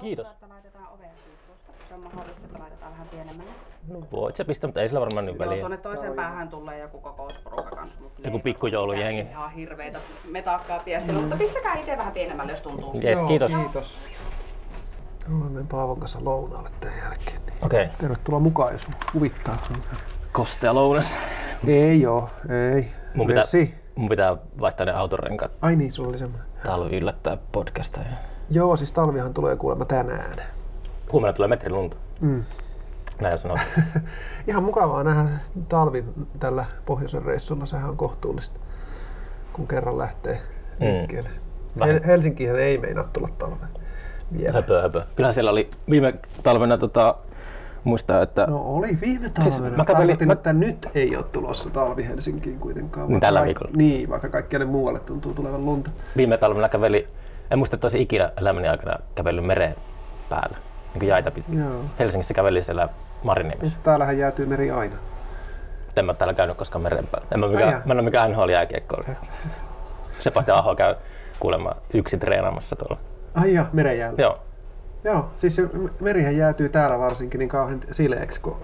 Kiitos. Haluatko, että laitetaan oven tuosta? Se on mahdollista, että laitetaan vähän pienemmälle. No voit sä pistää, mutta ei sillä varmaan niin Joo, väliä. tuonne toiseen päähän tulee joku kokousporukka kanssa. Mutta Joku pikkujoulujengi. Ihan hirveitä metakkaapia siellä, mutta pistäkää itse vähän pienemmälle, jos tuntuu. Jes, kiitos. Kiitos. Olemme Paavon kanssa lounaalle tämän jälkeen. Niin Okei, okay. tervetuloa mukaan, jos huvittaa. kostea lounas. Ei joo, ei. Mun pitää, Vessi. mun pitää vaihtaa ne autorenkaat. Ai niin, sulla oli semmoinen. Talvi yllättää podcasta. Joo, siis talvihan tulee kuulemma tänään. Huomenna tulee metri lunta. Mm. Näin sanot. Ihan mukavaa nähdä talvi tällä pohjoisen reissulla. Sehän on kohtuullista, kun kerran lähtee liikkeelle. Vähän. Hel- Helsinkihän ei meinaa tulla talve vielä. höpö, höpö. Kyllähän siellä oli viime talvena tota, muistaa, että No oli viime talvena. Siis mä Tarkoitin, mä- että nyt ei ole tulossa talvi Helsinkiin kuitenkaan. Niin vaikka tällä kaik- viikolla. Niin, vaikka kaikkialle muualle tuntuu tulevan lunta. viime talvena käveli, en muista, että olisi ikinä elämäni aikana kävellyt mereen päällä, niin kuin jäitä pitkin. Joo. Helsingissä kävelin siellä Mariniemessä. Mutta täällähän jäätyy meri aina. En mä täällä käynyt koskaan meren päällä. En mä, mikään, jaa. mä en ole mikään NHL jääkiekko. Sebastian Aho käy kuulemma yksin treenaamassa tuolla. Ai ja, meren jäällä. Joo. Joo, siis se merihän jäätyy täällä varsinkin niin kauhean sileeksi, kun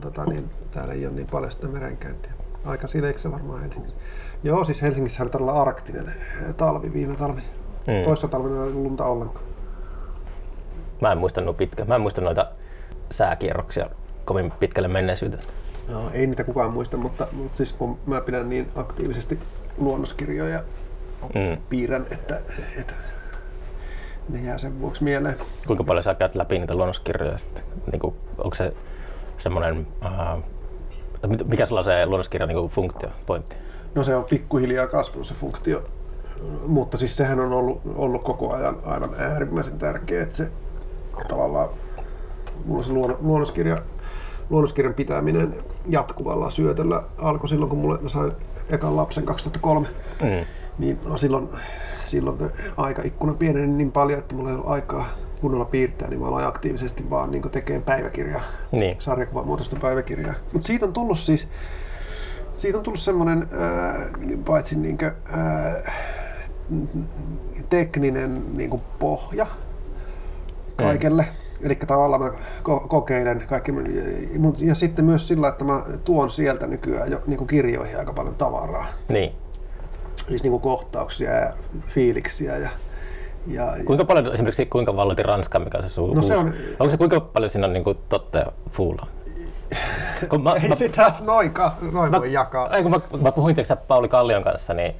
tota, niin, täällä ei ole niin paljon sitä merenkäyntiä. Aika sileeksi varmaan Helsingissä. Joo, siis Helsingissä oli todella arktinen eh, talvi viime talvi. Mm. Toissa talvena ei lunta ollenkaan. Mä en muista noita pitkä. Mä en muista noita sääkierroksia kovin pitkälle menneisyyteen. No, ei niitä kukaan muista, mutta, mutta siis kun mä pidän niin aktiivisesti luonnoskirjoja Mm. piirrän, että, että ne jää sen vuoksi mieleen. Kuinka paljon sä käyt läpi niitä luonnoskirjoja sitten? Niin kuin, onko se semmoinen, uh, mikä sulla on se luonnoskirjan niin funktio, pointti? No se on pikkuhiljaa kasvanut se funktio, mutta siis sehän on ollut, ollut koko ajan aivan äärimmäisen tärkeä, että se tavallaan, mulla se luon, luonnoskirja, luonnoskirjan pitäminen jatkuvalla syötöllä alkoi silloin, kun mulle mä sain ekan lapsen 2003, Mm. niin no silloin, silloin aikaikkuna pieneni niin paljon, että mulla ei ollut aikaa kunnolla piirtää, niin mä aloin aktiivisesti vaan niin tekemään päiväkirjaa Niin. sarjakuvamuotoista päiväkirjaa. Mutta siitä on tullut siis, siitä on tullut semmoinen paitsi niinkö, ää, tekninen niinku pohja kaikelle. Mm. Eli tavallaan mä ko- kokeilen kaikki, ja sitten myös sillä, että mä tuon sieltä nykyään jo niinku kirjoihin aika paljon tavaraa. Niin. Siis niinku kohtauksia ja fiiliksiä ja, ja, Kuinka paljon esimerkiksi kuinka valloiti Ranska, mikä on se sun No se on- Onko se kuinka paljon siinä on niin kuin, totta ja fuulaa? Kun mä, ei mä, sitä noin, ka- noin mä, voi jakaa. Ei, kun mä, mä puhuin tiiäksä, Pauli Kallion kanssa, niin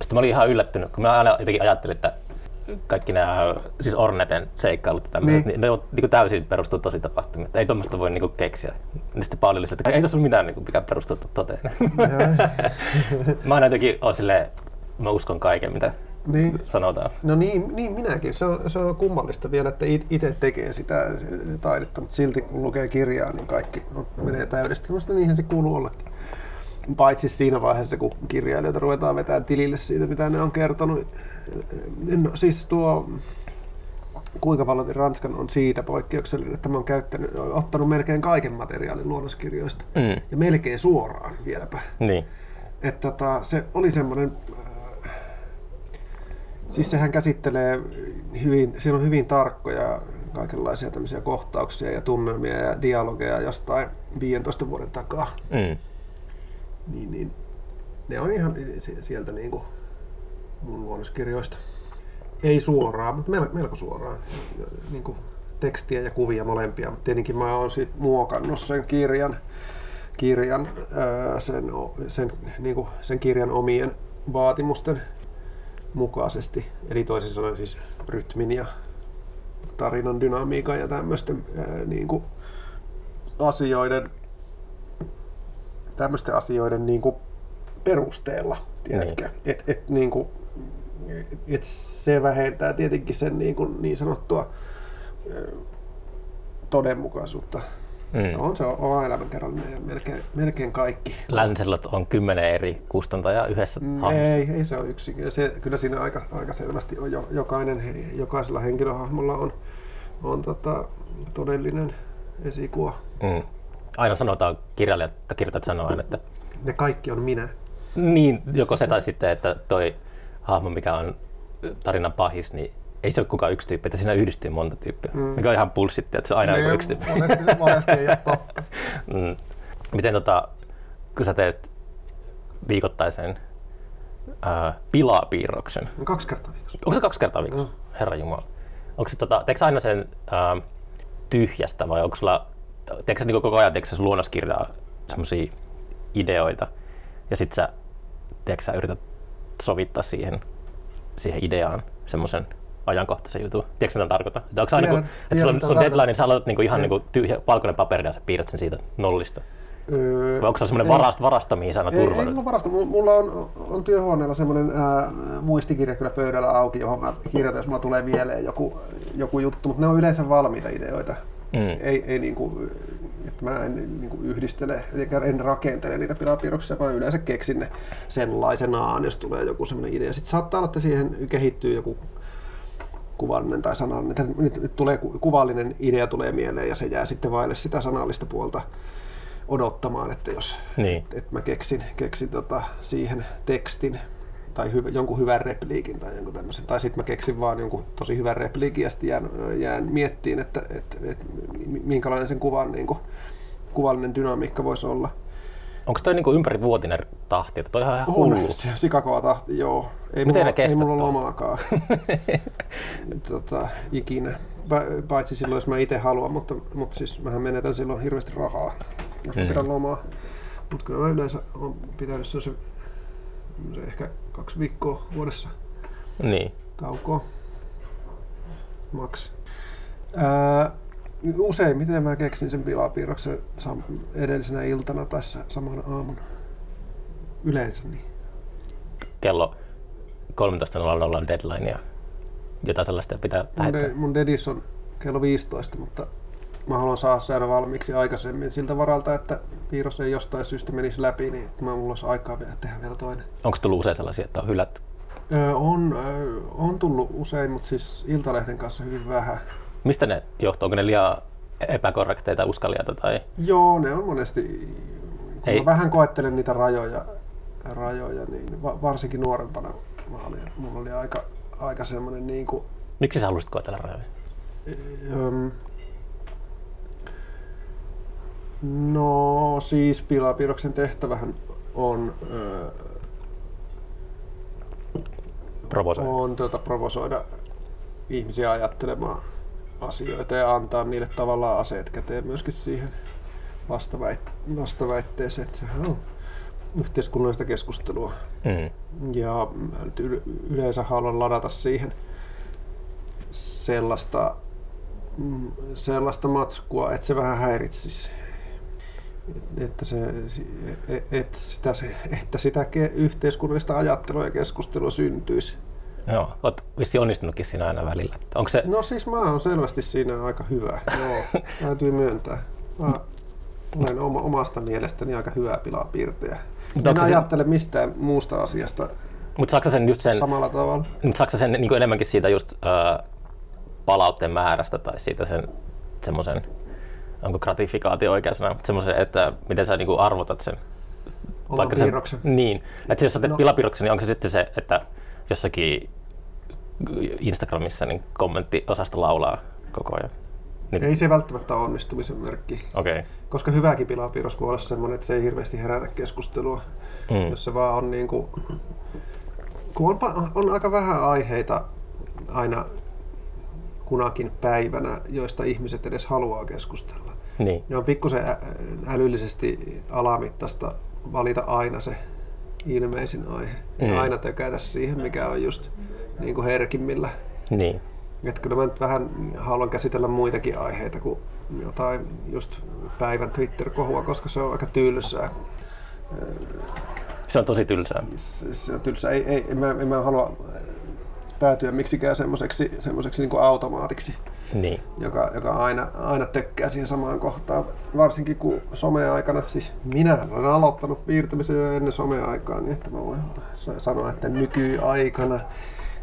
sitten mä olin ihan yllättynyt, kun mä aina jotenkin ajattelin, että kaikki nämä siis Orneten seikkailut ja tämmöiset, Niin. niin. ne on niin täysin perustuu tosi tapahtumiin. Että Ei tuommoista voi niin keksiä. Niin sitten Pauli oli että ei tuossa ole mitään, niin kuin, mikä perustuu toteen. mä aina jotenkin oon silleen, mä uskon kaiken, mitä Niin. sanotaan. No niin, niin minäkin. Se on, se on kummallista vielä, että itse tekee sitä taidetta, mutta silti kun lukee kirjaa, niin kaikki menee täydestä. Minusta niinhän se kuuluu ollakin. Paitsi siinä vaiheessa, kun kirjailijoita ruvetaan vetämään tilille siitä, mitä ne on kertonut. No, siis tuo kuinka paljon Ranskan on siitä poikkeuksellinen, että mä oon käyttänyt, ottanut melkein kaiken materiaalin luonnoskirjoista. Mm. Ja melkein suoraan vieläpä. Niin. Että tota, se oli semmoinen, äh, siis sehän käsittelee hyvin, siinä on hyvin tarkkoja kaikenlaisia tämmöisiä kohtauksia ja tunnelmia ja dialogeja jostain 15 vuoden takaa. Mm. Niin, niin ne on ihan si- sieltä niinku mun luonnoskirjoista. Ei suoraan, mutta melko, melko suoraan. Niin kuin tekstiä ja kuvia molempia. Mutta tietenkin mä oon sit muokannut sen kirjan, kirjan sen, sen, niin kuin sen kirjan omien vaatimusten mukaisesti. Eli toisin sanoen siis rytmin ja tarinan dynamiikan ja tämmöisten niin kuin asioiden tämmöisten asioiden niin kuin perusteella, tiedätkö? Niin. Et, et, niin kuin, et se vähentää tietenkin sen niin, kuin niin sanottua todenmukaisuutta. Mm. On se oma elämänkerrallinen ja melkein, melkein kaikki. Lancelot on kymmenen eri kustantajaa yhdessä hahmossa. Ei, ei se ole yksi. Se, kyllä siinä aika, aika selvästi on jo, jokainen, jokaisella henkilöhahmolla on, on tota, todellinen esikuva. Mm. Aina sanotaan kirjailijat tai kirjoittajat sanoo aina, että Ne kaikki on minä. niin, joko se tai sitten, että toi hahmo, mikä on tarinan pahis, niin ei se ole kukaan yksi tyyppi, että siinä yhdistyy monta tyyppiä. Mm. Mikä on ihan bullshit, että se on aina Ne yksi tyyppi. monesti, monesti ei ole totta. Mm. Miten tota, kun sä teet viikoittaisen ää, pilapiirroksen, Kaksi kertaa viikossa. onko se kaksi kertaa viikossa? Mm. Herra Jumala. Onko se tota, teekö aina sen ää, tyhjästä vai onko sulla, teekö sä niinku koko ajan sun luonnoskirjaa semmosia ideoita ja sit sä, teekö sä yrität sovittaa siihen, siihen ideaan semmoisen ajankohtaisen jutun. Tiedätkö mitä tarkoitan? Että onko se aina, kun, että sulla on, sun deadline, niin sä aloitat niinku ihan niinku tyhjä valkoinen paperi ja sä piirrät sen siitä nollista. Öö, Vai onko se semmoinen ei- varast, varasto, mihin sä aina Ei, ei turvaudut? mulla varasta. Mulla- Mulla on, on työhuoneella semmoinen ää, muistikirja kyllä pöydällä auki, johon mä kirjoitan, jos mulla tulee mieleen joku, joku juttu, mutta ne on yleensä valmiita ideoita. Mm. Ei, ei niinku, että mä en niinku yhdistele, eikä en rakentele niitä pilapiirroksia, vaan yleensä keksin ne sellaisenaan, jos tulee joku semmoinen idea. Sitten saattaa olla, että siihen kehittyy joku kuvallinen tai sanallinen. Että Nyt, nyt tulee ku- kuvallinen idea tulee mieleen ja se jää sitten vaille sitä sanallista puolta odottamaan, että jos Niin. että mä keksin, keksin tota siihen tekstin tai hyv- jonkun hyvän repliikin tai jonkun tämmöisen. Tai sitten mä keksin vaan jonkun tosi hyvän repliikin ja sitten jään, jään miettiin, että, että, että minkälainen sen kuvan niin kuin, kuvallinen dynamiikka voisi olla. Onko toi niinku ympärivuotinen tahti? Että toi on ihan On hullu. se sikakova tahti, joo. Ei Miten mulla, ei mulla lomaakaan. tota, ikinä. Pa- Paitsi silloin, jos mä itse haluan, mutta, mutta siis mähän menetän silloin hirveästi rahaa, jos Mm. pidän lomaa. Mutta kyllä mä yleensä on pitänyt se, se, se ehkä kaksi viikkoa vuodessa Niin. taukoa. Maks. Ää, useimmiten mä keksin sen pilapiirroksen edellisenä iltana tässä samana aamuna. Yleensä niin. Kello 13.00 on deadline ja jotain sellaista pitää Mun, de, mun dedis on kello 15, mutta mä haluan saada se aina valmiiksi aikaisemmin siltä varalta, että piirros ei jostain syystä menisi läpi, niin mä mulla olisi aikaa vielä tehdä vielä toinen. Onko tullut usein sellaisia, että on hylätty? Öö, on, öö, on tullut usein, mutta siis Iltalehden kanssa hyvin vähän. Mistä ne johtuu? Onko ne liian epäkorrekteita, uskaliaita tai... Joo, ne on monesti, kun Ei. mä vähän koettelen niitä rajoja, rajoja niin va- varsinkin nuorempana mä olin, mulla oli aika, aika semmoinen niin kuin, Miksi sä haluaisit koetella rajoja? No siis pilapiirroksen tehtävähän on, ö, Provosoida. on tuota, provosoida ihmisiä ajattelemaan asioita ja antaa niille tavallaan aseet käteen myöskin siihen vastaväit- vastaväitteeseen. Että sehän on yhteiskunnallista keskustelua. Mm. Ja mä nyt yle- yleensä haluan ladata siihen sellaista, mm, sellaista matskua, että se vähän häiritsisi. Et- Että, se, et, et sitä, se, että sitä yhteiskunnallista ajattelua ja keskustelua syntyisi. Joo, oot vissi onnistunutkin siinä aina välillä. Onko se... No siis mä oon selvästi siinä aika hyvä. Joo, täytyy myöntää. Mä olen oma, omasta mielestäni aika hyvä pilapiirtäjä. Mutta En se- ajattele mistään muusta asiasta Mutta saako sä sen just sen... samalla tavalla. Mut saako sä sen niin enemmänkin siitä just ö, palautteen määrästä tai siitä sen semmoisen, onko gratifikaatio oikea sana, mutta semmoisen, että miten sä niin arvotat sen. Oman sen, piirroksen. Niin, että jos sä teet No. pilapiirroksen, niin onko se sitten se, että jossakin Instagramissa niin kommenttiosasta laulaa koko ajan? Niin, Ei se välttämättä ole onnistumisen merkki. Okay. koska hyväkin pilapiirros voi olla sellainen, että se ei hirveästi herätä keskustelua. Mm. Jos se vaan on niin kuin, kun on, on aika vähän aiheita aina kunakin päivänä, joista ihmiset edes haluaa keskustella. Niin. Ne on pikkusen älyllisesti alamittaista valita aina se ilmeisin aihe. Mm. Ja aina tökätä siihen, mikä on just niin kuin herkimmillä. Niin. Että kyllä mä nyt vähän haluan käsitellä muitakin aiheita kuin jotain just päivän Twitter-kohua, koska se on aika tylsää. Se on tosi tylsää. Se, se on tylsää. Ei, ei, en, mä, en mä halua päätyä miksikään semmoiseksi, semmoiseksi niin automaatiksi, Niin. joka, joka aina, aina tökkää siihen samaan kohtaan. Varsinkin kun someaikana, siis minä olen aloittanut piirtämisen jo ennen someaikaa, niin että mä voin sanoa, että nykyaikana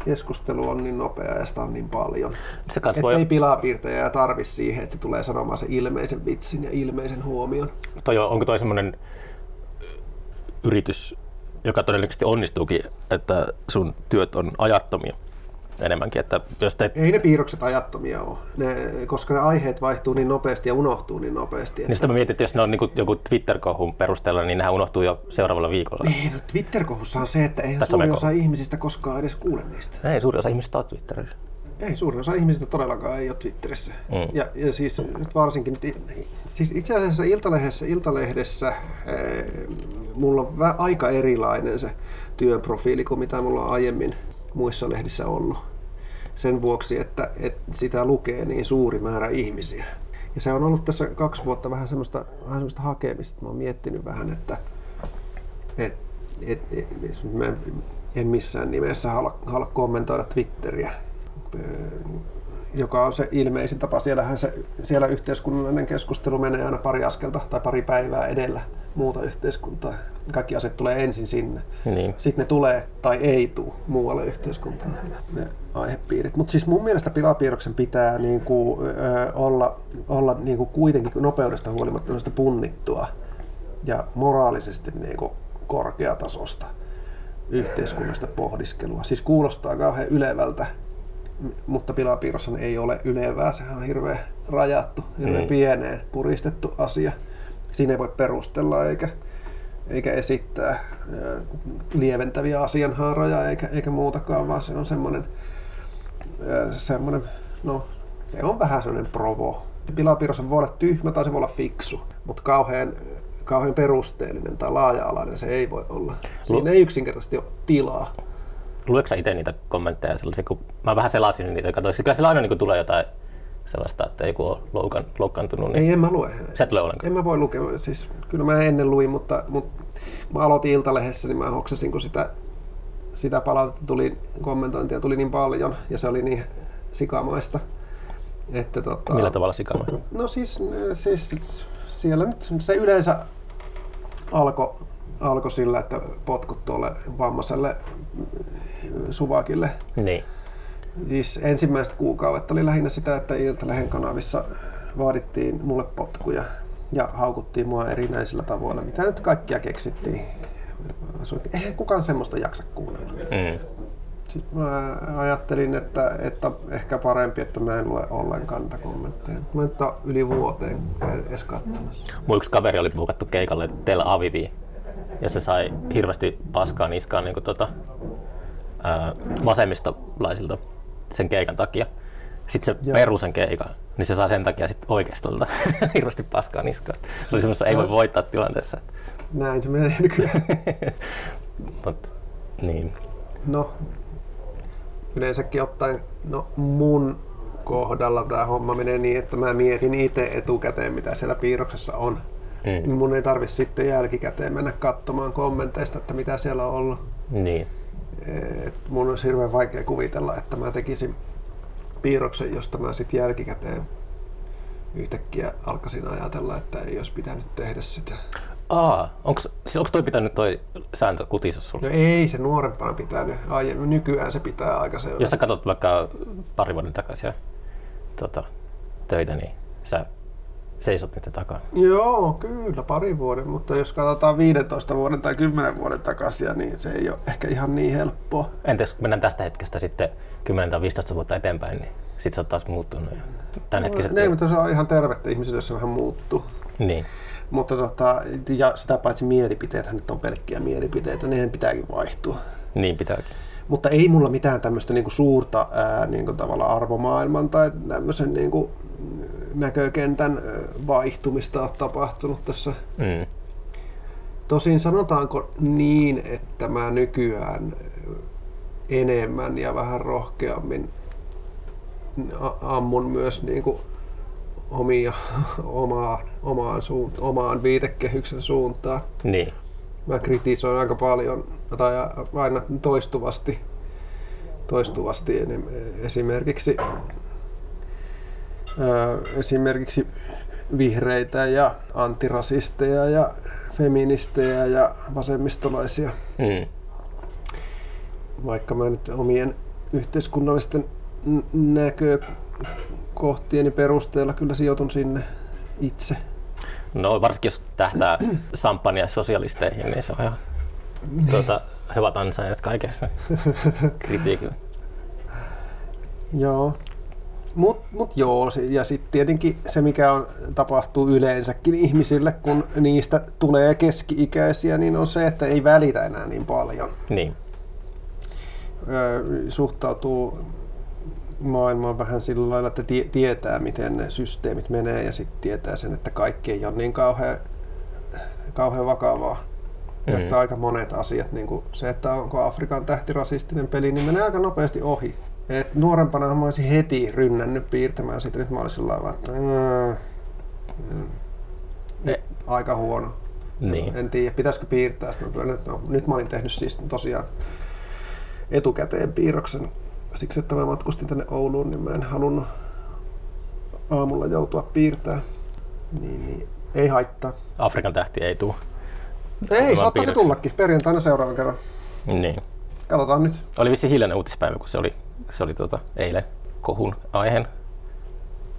keskustelu on niin nopea ja sitä on niin paljon. Se Että voi, ei pilapiirtäjää tarvi siihen, että se tulee sanomaan sen ilmeisen vitsin ja ilmeisen huomion. toi, on- onko toi semmoinen yritys, joka todennäköisesti onnistuukin, että sun työt on ajattomia? Enemmänkin, että jos te, Ei ne piirrokset ajattomia ole, ne, koska ne aiheet vaihtuu niin nopeasti ja unohtuu niin nopeasti. niin sitä mä mietin, että jos ne on niin joku Twitter-kohun perusteella, niin nehän unohtuu jo seuraavalla viikolla. Niin, no Twitter-kohussa on se, että eihän Tässä suuri on osa ihmisistä koskaan edes kuule niistä. Ei, suuri osa ihmisistä on Twitterissä. Ei, suurin osa ihmisistä todellakaan ei ole Twitterissä. Mm. Ja, ja siis nyt varsinkin, nyt, siis itse asiassa Iltalehdessä, Iltalehdessä ee, mulla on aika erilainen se työprofiili kuin mitä mulla on aiemmin muissa lehdissä ollut. Sen vuoksi, että, että sitä lukee niin suuri määrä ihmisiä. Ja se on ollut tässä kaksi vuotta vähän semmoista, vähän semmoista hakemista. Mä oon miettinyt vähän, että et, et, et, mä en missään nimessä halua, halua kommentoida Twitteriä, Öö, joka on se ilmeisin tapa. Siellähän se, siellä yhteiskunnallinen keskustelu menee aina pari askelta tai pari päivää edellä muuta yhteiskuntaa. Kaikki asiat tulee ensin sinne. Niin. Sitten ne tulee tai ei tule muualle yhteiskuntaan, ne aihepiirit. Mutta siis mun mielestä pilapiirroksen pitää niinku, ö, olla, olla niinku kuitenkin nopeudesta huolimatta punnittua ja moraalisesti niinku korkeatasosta yhteiskunnasta pohdiskelua. Siis kuulostaa kauhean ylevältä, mutta pilapiirrossa ei ole ylevää. Sehän on hirveän rajattu, hirveän Mm. pieneen puristettu asia. Siinä ei voi perustella eikä, eikä esittää ö, lieventäviä asianhaaroja eikä, eikä muutakaan, vaan se on semmoinen, ö, semmoinen, no se on vähän semmoinen provo. Pilapiirrossa voi olla tyhmä tai se voi olla fiksu, mutta kauhean, kauhean perusteellinen tai laaja-alainen se ei voi olla. Siinä ei yksinkertaisesti ole tilaa. Luetko sä itse niitä kommentteja sellaisia, kun mä vähän selasin niitä ja katsoin, kyllä siellä aina niin tulee jotain sellaista, että joku on loukan, loukkaantunut, niin Ei, en mä lue. sä et lue ollenkaan. En mä voi lukea, siis kyllä mä ennen luin, mutta, mutta kun mä aloitin Iltalehdessä, niin mä hoksasin, kun sitä, sitä palautetta tuli, kommentointia tuli niin paljon ja se oli niin sikamaista. Että tota, Millä tavalla sikamaista? No siis, siis siellä nyt se yleensä alkoi alko sillä, että potkut tuolle vammaiselle suvakille Niin. Siis ensimmäiset kuukaudet oli lähinnä sitä, että Iltalehden kanavissa vaadittiin mulle potkuja ja haukuttiin mua erinäisillä tavoilla, mitä nyt kaikkia keksittiin. Eihän kukaan semmoista jaksa kuunnella. Mm. Sitten mä ajattelin, että, että ehkä parempi, että mä en lue ollenkaan niitä kommentteja. Mä en ole yli vuoteen edes katsomassa. Mun yksi kaveri oli buukattu keikalle Tel Aviviin ja se sai hirveästi paskaa niskaan niin tota, ää, vasemmistolaisilta sen keikan takia. Sitten se Joo. peru sen keikan, niin se sai sen takia sit oikeistolta hirveästi paskaa niskaan. Se oli semmoista, ei voi voittaa tilanteessa. Näin se menee nykyään. Mut, niin. No, yleensäkin ottaen, no mun kohdalla tämä homma menee niin, että mä mietin itse etukäteen, mitä siellä piirroksessa on. Mm. Mun ei tarvi sitten jälkikäteen mennä katsomaan kommenteista, että mitä siellä on ollut. Niin. Et mun olisi hirveän vaikea kuvitella, että mä tekisin piirroksen, josta mä sitten jälkikäteen yhtäkkiä alkaisin ajatella, että ei olisi pitänyt tehdä sitä. Aa, onko, siis onko toi pitänyt toi sääntö kutissa sulla? No ei se nuorempana pitänyt. Aiemmin nykyään se pitää aika selvästi. Jos sä katsot vaikka pari vuoden takaisin tota, töitä, niin sä seisot niiden takana. Joo, kyllä, pari vuoden, mutta jos katsotaan 15 vuoden tai 10 vuoden takaisin, niin se ei ole ehkä ihan niin helppoa. Entäs kun mennään tästä hetkestä sitten 10 tai 15 vuotta eteenpäin, niin sit sä oot taas muuttunut. Ja tämän hetkiset... Ne, mutta se on ihan tervettä ihmisille, jos se vähän muuttuu. Niin. Mutta tota, ja sitä paitsi mielipiteet, nyt on pelkkiä mielipiteitä, niiden pitääkin vaihtua. Niin pitääkin. Mutta ei mulla mitään tämmöistä niinku suurta ää, niinku tavallaan arvomaailman tai tämmöisen niinku näkökentän ö, vaihtumista on tapahtunut tässä. Mm. Tosin sanotaanko niin, että mä nykyään enemmän ja vähän rohkeammin ammun myös niinku omia, omaan, omaan, suunt, omaan viitekehyksen suuntaan. Niin. Mä kritisoin aika paljon tai aina toistuvasti, toistuvasti esimerkiksi, esimerkiksi vihreitä ja antirasisteja ja feministejä ja vasemmistolaisia, Mm. vaikka mä nyt omien yhteiskunnallisten näkökohtieni perusteella kyllä sijoitun sinne itse. No varsinkin jos tähtää samppania sosialisteihin, niin se on ihan tuota, hyvät ansaajat kaikessa kritiikillä. Joo. Mut, mut joo, ja sitten tietenkin se, mikä on, tapahtuu yleensäkin ihmisille, kun niistä tulee keski-ikäisiä, niin on se, että ei välitä enää niin paljon. Niin. Öö, suhtautuu maailmaan vähän sillä lailla, että tie- tietää, miten ne systeemit menee ja sitten tietää sen, että kaikki ei ole niin kauhean, kauhean vakavaa. Ja Mm. että aika monet asiat, niin kuin se, että onko Afrikan tähti rasistinen peli, niin menee aika nopeasti ohi. Et nuorempana mä olisin heti rynnännyt piirtämään sitä, nyt mä olisin sillä lailla, että "Ää, mm, nyt aika huono. Niin. En tiedä, pitäisikö piirtää. Että no, nyt mä olin tehnyt siis tosiaan etukäteen piirroksen. Siksi, että mä matkustin tänne Ouluun, niin mä en halunnut aamulla joutua piirtää. Niin, niin ei haittaa. Afrikan tähti ei tule. Ei, saattaisi piirroksia. tullakin perjantaina seuraavan kerran. Niin. Katsotaan nyt. Oli vissi hiljainen uutispäivä, kun se oli, se oli tuota, eilen kohun aiheen.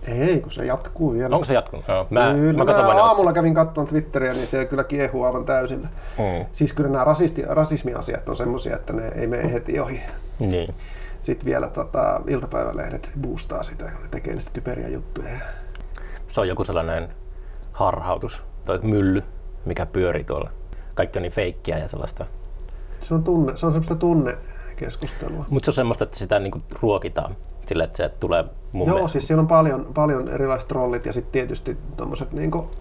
Ei, kun se jatkuu vielä. Onko se jatkunut? Joo. Mä, kyllä, mä mä, aamulla kävin katsomaan Twitteriä, niin se kyllä kiehuu aivan täysillä. Mm. Siis kyllä nämä rasisti, rasismiasiat on semmoisia, että ne ei mene heti ohi. Niin. Sitten vielä tota, iltapäivälehdet boostaa sitä, kun ne tekee niistä typeriä juttuja. Se on joku sellainen harhautus, toi mylly, mikä pyörii tuolla. Kaikki on niin feikkiä ja sellaista. Se on, tunne, se on semmoista tunnekeskustelua. Mutta se on semmoista, että sitä niinku ruokitaan sille, että se tulee mun Joo, mielestä- siis siellä on paljon, paljon erilaiset trollit ja sitten tietysti tommoset niinku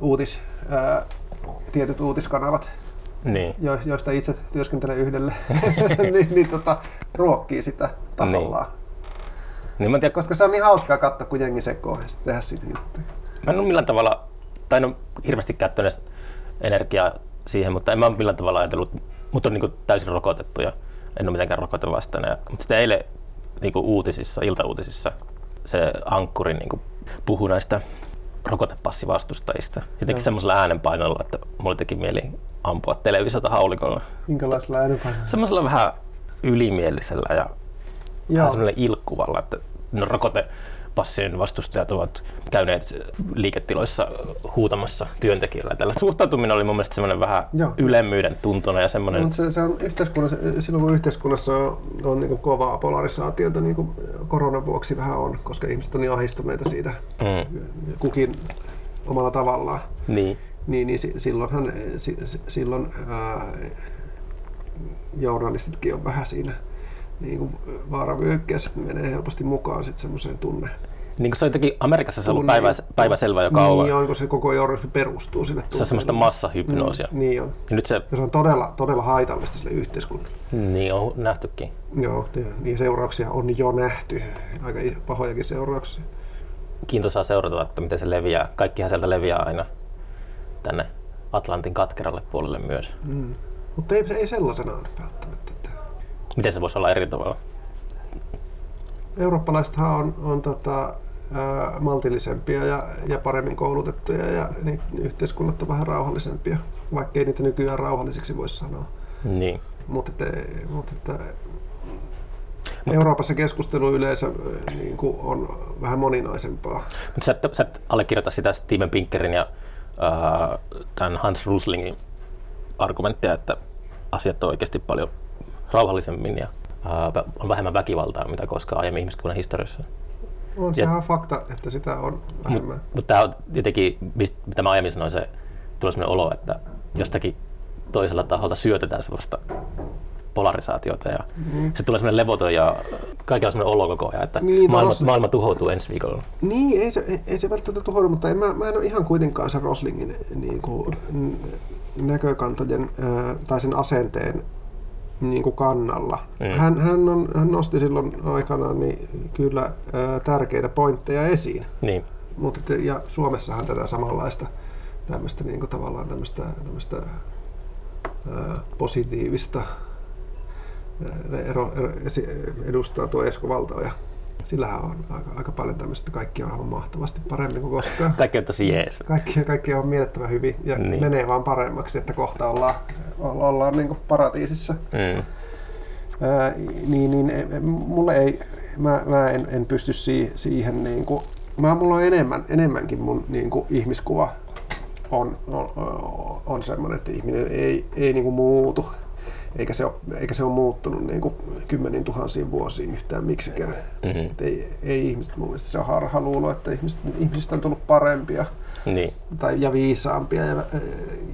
uutis, ää, tietyt uutiskanavat, Niin. jo, joista itse työskentelen yhdelle, niin, niin tota, ruokkii sitä tahollaan. Niin mä en tiedä, Koska se on niin hauskaa katsoa, kun jengi sekoo ja sitten tehdä siitä juttuja. Mä en ole millään tavalla, tai en ole hirveästi käyttänyt energiaa siihen, mutta en mä ole millään tavalla ajatellut, mutta on niin täysin rokotettu ja en ole mitenkään rokotevastainen. Mutta sitten eilen niin uutisissa, iltauutisissa, se ankkuri niin puhui näistä rokotepassivastustajista. Jotenkin semmoisella äänenpainolla, että mulle teki mieli ampua televisiota haulikolla. Minkälaisella äänenpainolla? Semmoisella vähän ylimielisellä ja Joo. vähän semmoinen ilkkuvalla, että no rokotepassin vastustajat ovat käyneet liiketiloissa huutamassa työntekijöillä. Tällä suhtautuminen oli mun mielestä semmoinen vähän Joo. ylemmyyden tuntuna ja semmoinen, Mutta se, se on yhteiskunnassa, silloin kun yhteiskunnassa on, on niin kovaa polarisaatiota, niin kuin koronan vuoksi vähän on, koska ihmiset on niin ahdistuneita siitä mm, kukin omalla tavallaan, niin, niin, niin si- silloinhan si- si- silloin ää, journalistitkin on vähän siinä niin kuin vaaravyöhykkeessä, menee helposti mukaan sitten semmoiseen tunne. niin kuin se on jotenkin Amerikassa se on ollut päivä, päiväselvä jo kauan. Niin on, kun se koko journalismi perustuu sille se on semmoista massahypnoosia. Mm, niin on. Ja nyt se Ja se on todella, todella haitallista sille yhteiskunnalle. niin on nähtykin. Joo, niin- niin seurauksia on jo nähty. Aika pahojakin seurauksia. Kiintoisaa seurata, että miten se leviää. Kaikkihan sieltä leviää aina tänne Atlantin katkeralle puolelle myös. Mm. Mutta ei, ei sellaisenaan välttämättä. Miten se voisi olla eri tavalla? eurooppalaisethan on, on tota, ää, maltillisempia ja, ja paremmin koulutettuja ja niin yhteiskunnat on vähän rauhallisempia, vaikka ei niitä nykyään rauhallisiksi voisi sanoa. Niin. Mutta että Euroopassa keskustelu yleensä niin kuin on vähän moninaisempaa. Mutta sä, sä et allekirjoita sitä Steven Pinkerin ja äh, tämän Hans Ruslingin argumenttia, että asiat on oikeasti paljon rauhallisemmin ja äh, on vähemmän väkivaltaa, mitä koskaan aiemmin ihmiskunnan historiassa. On se ihan fakta, että sitä on vähemmän. Mutta tämä on jotenkin, mitä mä aiemmin sanoin, se tulee sellainen olo, että jostakin toisella taholta syötetään sellaista polarisaatiota ja Mm. se tulee sellainen levoton ja kaikilla on sellainen olo koko ajan, että Niin, maailma, tossa- maailma tuhoutuu ensi viikolla. Niin, ei se, ei- ei se välttämättä tuhoudu, mutta en, mä, mä en ole ihan kuitenkaan sen Roslingin niin kuin, näkökantojen ää, tai sen asenteen niin kuin kannalla. Mm. Hän, hän, on, hän nosti silloin aikanaan niin kyllä ää, tärkeitä pointteja esiin. Niin, te, ja Suomessahan tätä samanlaista tämmöistä niin kuin tavallaan tämmöistä, tämmöistä ää, positiivista ää, ero, ero, edustaa tuo Esko Valtoja. Sillähän on aika, aika paljon tämmöistä, kaikki on aivan mahtavasti paremmin kuin koskaan. kaikki on tosi jees. Kaikki, kaikki on mielettömän hyvin ja Niin. menee vaan paremmaksi, että kohta ollaan, ollaan niin paratiisissa. Mm. Ää, niin, niin e- e- mulle ei, mä, mä en, en pysty si, siihen niin kuin, mä, mulla on enemmän, enemmänkin mun niin kuin ihmiskuva on, on, on semmoinen, että ihminen ei, ei niin kuin muutu. Eikä se ole, eikä se ole muuttunut niin kuin kymmenin tuhansiin vuosiin yhtään miksikään. Mhm. Et ei, ei ihmiset, mun mielestä se on harhaluulo, että ihmiset, ihmisistä on tullut parempia Niin. tai, ja viisaampia ja,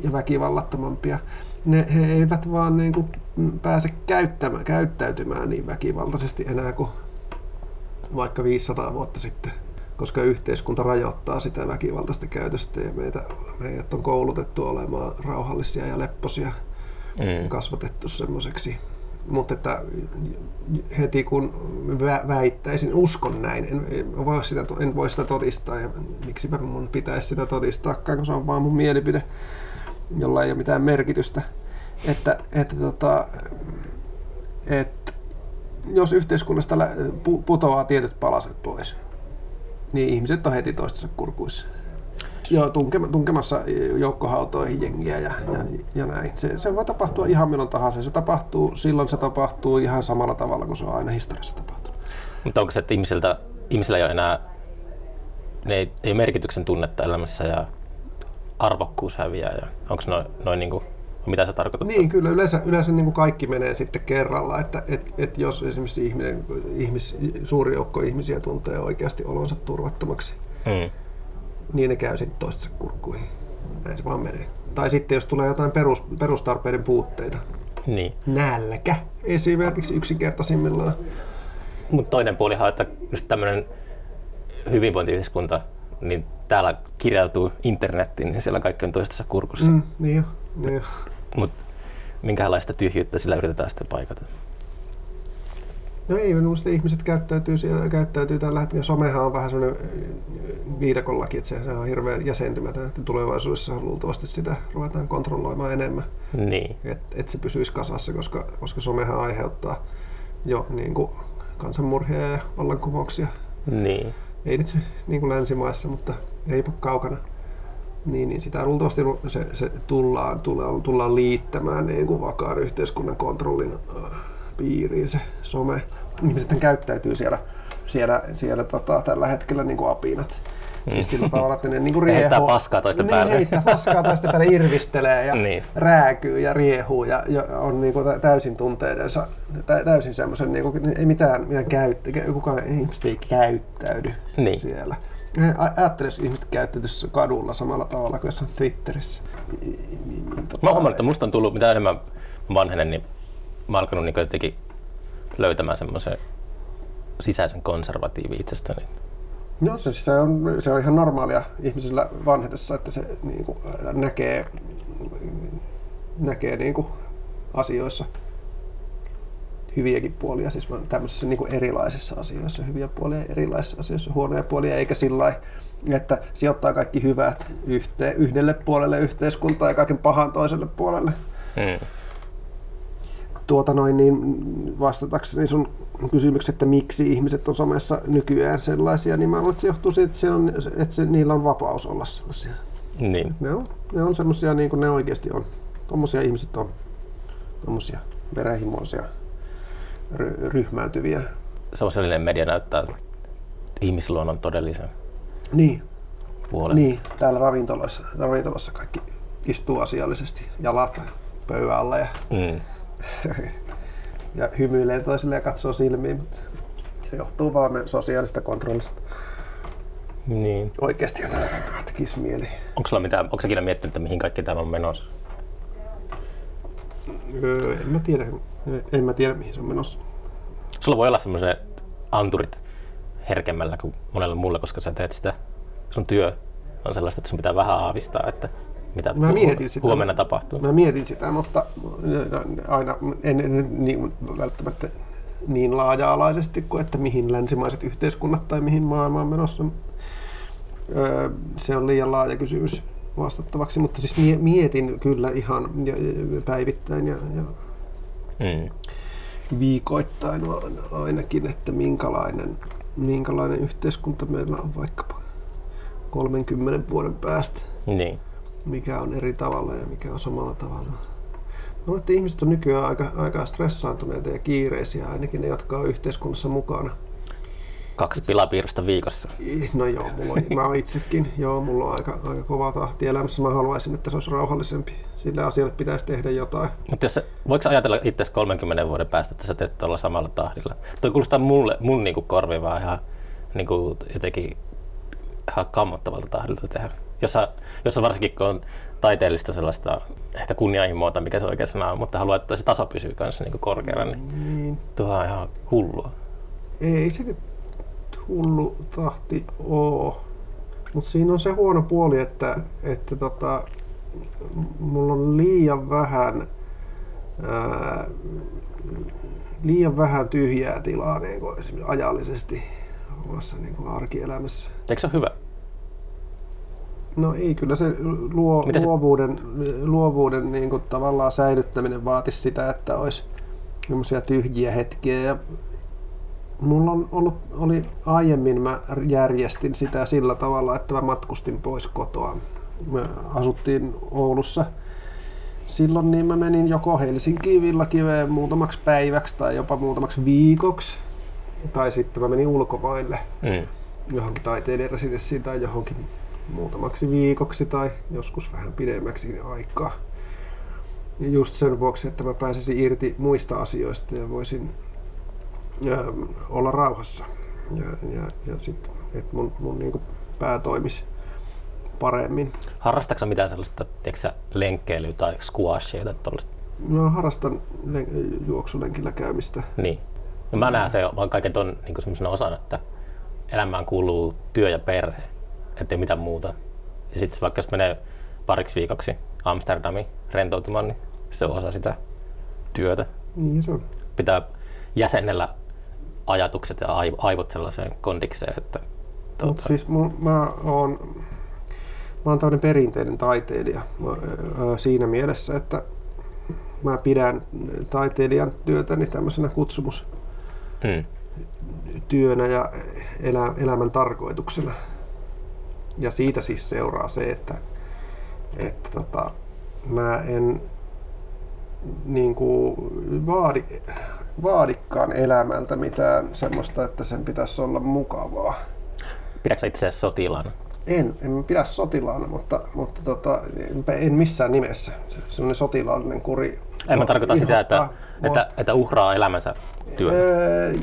ja väkivallattomampia. Ne, he eivät vaan niin kuin pääse käyttämään, käyttäytymään niin väkivaltaisesti enää kuin vaikka 500 vuotta sitten, koska yhteiskunta rajoittaa sitä väkivaltaista käytöstä ja meitä, meidät on koulutettu olemaan rauhallisia ja lepposia, Mm. kasvatettu semmoiseksi. Mutta että heti kun vä- väittäisin, uskon näin, en, en, voi sitä, en voi sitä todistaa ja miksipä mun pitäisi sitä todistaakaan, kun se on vaan mun mielipide, jolla ei ole mitään merkitystä. Että, että, tota, että jos yhteiskunnasta putoaa tietyt palaset pois, niin ihmiset on heti toistensa kurkuissa. Joo, tunkema, tunkemassa joukkohautoihin jengiä ja, ja, ja näin. Se, se voi tapahtua ihan milloin tahansa. Se tapahtuu, silloin se tapahtuu ihan samalla tavalla kuin se on aina historiassa tapahtunut. Mutta onko se, että ihmisiltä, ihmisillä ei ole enää ne ei, ei merkityksen tunnetta elämässä ja arvokkuus häviää? Ja onko noin, noin niin kuin, mitä sä tarkoitat? Niin, kyllä yleensä, yleensä niin kuin kaikki menee sitten kerralla, että et, et jos esimerkiksi ihminen, ihmis, suuri joukko ihmisiä tuntee oikeasti olonsa turvattomaksi, Mm. Niin ne käy sitten toistensa kurkkuihin. Näin se vaan menee. Tai sitten jos tulee jotain perus, perustarpeiden puutteita, Niin. nälkä esimerkiksi yksinkertaisimmillaan. Mutta toinen puolihan on, että just tämmöinen hyvinvointiyhteiskunta, niin täällä kirjautuu internettiin, niin siellä kaikki on toistensa kurkussa. Mm. Mm, niin jo, niin jo. Mutta minkälaista tyhjyyttä sillä yritetään sitten paikata? No ei, minusta ihmiset käyttäytyy, siellä, käyttäytyy tällä hetkellä. Somehan on vähän sellainen viidakollakin, että se, on hirveän jäsentymätön. Että tulevaisuudessa luultavasti sitä ruvetaan kontrolloimaan enemmän, Niin. että et se pysyisi kasassa, koska, koska somehan aiheuttaa jo niin kuin kansanmurhia ja vallankumouksia. Niin. Ei nyt niin kuin länsimaissa, mutta eipä kaukana. Niin, niin sitä luultavasti se, se tullaan, tullaan, tullaan liittämään niin kuin vakaan yhteiskunnan kontrollin äh, piiriin se some. Ihmiset käyttäytyy siellä, siellä, siellä tota, tällä hetkellä niin kuin apinat. Siis sillä tavalla, että ne niin kuin Ne heittää riehuu- paskaa toisten niin, päälle. heittää paskaa toisten päälle, irvistelee ja Niin. rääkyy ja riehuu ja, ja on niin kuin tä- täysin tunteidensa, tä- täysin semmoisen, niin kuin, ei mitään, mitään käyttä, kukaan ihmiset ei käyttäydy Niin. siellä. Ajattele, jos ihmiset käyttäytyisi kadulla samalla tavalla kuin jossain Twitterissä. Niin, niin, niin, tota, Mä huomannut, että musta on tullut, mitä enemmän mä vanhenen, niin mä alkanut niin jotenkin löytämään semmoisen sisäisen konservatiivi itsestäni. No se, se, on, se on ihan normaalia ihmisillä vanhetessa, että se niin kuin, näkee, näkee niin kuin, asioissa hyviäkin puolia, siis tämmöisissä niin kuin erilaisissa asioissa, hyviä puolia erilaisissa asioissa, huonoja puolia, eikä sillä lailla, että sijoittaa kaikki hyvät yhteen, yhdelle puolelle yhteiskuntaa ja kaiken pahan toiselle puolelle. Mm. Tuota noin, niin vastatakseni sun kysymykseen, että miksi ihmiset on somessa nykyään sellaisia, niin mä luulen, että se johtuu siitä, että, on, että se, niillä on vapaus olla sellaisia. Niin. Ne on, ne on semmoisia niin kuin ne oikeasti on. Tommosia ihmiset on. Tommosia verenhimoisia, ry- ryhmäytyviä. Sosiaalinen media näyttää ihmisluonnon todellisen Niin, puolen. niin, täällä ravintoloissa, ravintolassa kaikki istuu asiallisesti jalat pöydän alla ja, Mm. Ja hymyilee toisille ja katsoo silmiin. Mutta se johtuu vaan sosiaalista kontrollista. Niin. Oikeasti on tekisi mieli. Onko sulla mitään, onko ikinä miettinyt, että mihin kaikki tämä on menossa? Öö, en mä tiedä, en mä tiedä mihin se on menossa. Sulla voi olla semmoiset anturit herkemmällä kuin monella muulla, koska sä teet sitä, sun työ on sellaista, että sun pitää vähän aavistaa, että mitä Mä mietin sitä. huomenna tapahtuu. Mä mietin sitä, mutta aina en, en niin, välttämättä niin laaja-alaisesti kuin että mihin länsimaiset yhteiskunnat tai mihin maailma on menossa. Öö, se on liian laaja kysymys vastattavaksi, mutta siis mie- mietin kyllä ihan päivittäin ja, ja Mm. viikoittain ainakin, että minkälainen, minkälainen yhteiskunta meillä on vaikkapa 30 vuoden päästä Niin. Mikä on eri tavalla ja mikä on samalla tavalla. Luulen, että ihmiset on nykyään aika, aika stressaantuneita ja kiireisiä, ainakin ne, jotka on yhteiskunnassa mukana. Kaksi pilapiirrosta viikossa. No joo, mulla on, mä itsekin. Joo, mulla on aika, aika kova tahti elämässä. Mä haluaisin, että se olisi rauhallisempi. Sille asialle pitäisi tehdä jotain. Mutta jos, voiko ajatella itse 30 vuoden päästä, että sä teet tuolla samalla tahdilla? Toi kuulostaa mulle, mun niinku korviin vaan ihan niinku jotenkin ihan kammottavalta tahdilta tehdä. Jos, sä, jos sä varsinkin kun on taiteellista sellaista ehkä kunnianhimoa tai mikä se oikea sana on, mutta haluaa, että se taso pysyy kanssa niinku korkealla, niin Niin. tuohan on ihan hullua. Ei se nyt hullu tahti oo. Mutta siinä on se huono puoli, että, että tota, mulla on liian vähän, ää, liian vähän tyhjää tilaa niin kuin esimerkiksi ajallisesti omassa niin kuin arkielämässä. Eikö se ole hyvä? No ei, kyllä se luo, Mitä se- luovuuden, luovuuden niin kuin tavallaan säilyttäminen vaatisi sitä, että olisi semmoisia tyhjiä hetkiä. Ja mulla on ollut, oli aiemmin, mä järjestin sitä sillä tavalla, että mä matkustin pois kotoa. Me asuttiin Oulussa silloin, niin mä menin joko Helsinkiin Villakiveen muutamaksi päiväksi tai jopa muutamaksi viikoksi. Tai sitten mä menin ulkomaille Mm. johonkin taiteilijan residenssiin tai johonkin muutamaksi viikoksi tai joskus vähän pidemmäksi aikaa. Ja just sen vuoksi, että mä pääsisin irti muista asioista ja voisin ähm, olla rauhassa. Ja, ja, ja sitten, että mun, mun niin pää toimisi paremmin. Harrastatko mitään sellaista, tiedätkö lenkkeilyä tai squashia tai tollaista? Mä harrastan len- juoksulenkillä käymistä. Niin. No mä näen se vaan kaiken ton niin semmoisena osana, että elämään kuuluu työ ja perhe, ettei mitään muuta. Ja sitten vaikka jos menee pariksi viikoksi Amsterdamiin rentoutumaan, niin se on osa sitä työtä. Niin se on. Pitää jäsennellä ajatukset ja aiv- aivot sellaiseen kondikseen, että tuota, siis mun, mä oon, mä oon tämmöinen perinteinen taiteilija mä, ö, siinä mielessä, että mä pidän taiteilijan työtäni tämmöisenä kutsumustyönä mm, ja elä, elämän tarkoituksena. Ja siitä siis seuraa se, että, että tota, mä en niin kuin vaadi, vaadikaan elämältä mitään semmoista, että sen pitäisi olla mukavaa. pidätkö itseäsi sotilaana? En, en mä pidä sotilaana, mutta, mutta tota, en missään nimessä. Se, semmoinen sotilaallinen kuri. En mä tarkoita sitä, että, mua. että, että uhraa elämänsä työtä. Öö,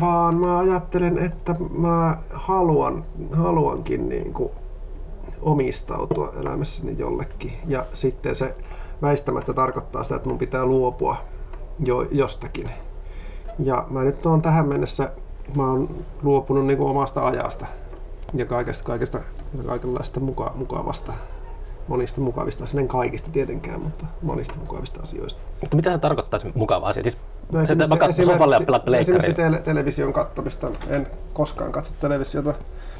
vaan mä ajattelen, että mä haluan, haluankin niin kuin omistautua elämässäni jollekin. Ja sitten se väistämättä tarkoittaa sitä, että mun pitää luopua jo, jostakin. Ja mä nyt oon tähän mennessä, mä oon luopunut niin kuin omasta ajasta ja kaikesta, kaikesta ja kaikenlaista muka, mukavasta. Monista mukavista, asioista, en kaikista tietenkään, mutta monista mukavista asioista. Mutta mitä se tarkoittaa se mukava asia? Siis No esimerkiksi- mä katson ja pelaat esimerkiksi tele- television katsomista. En koskaan katso televisiota.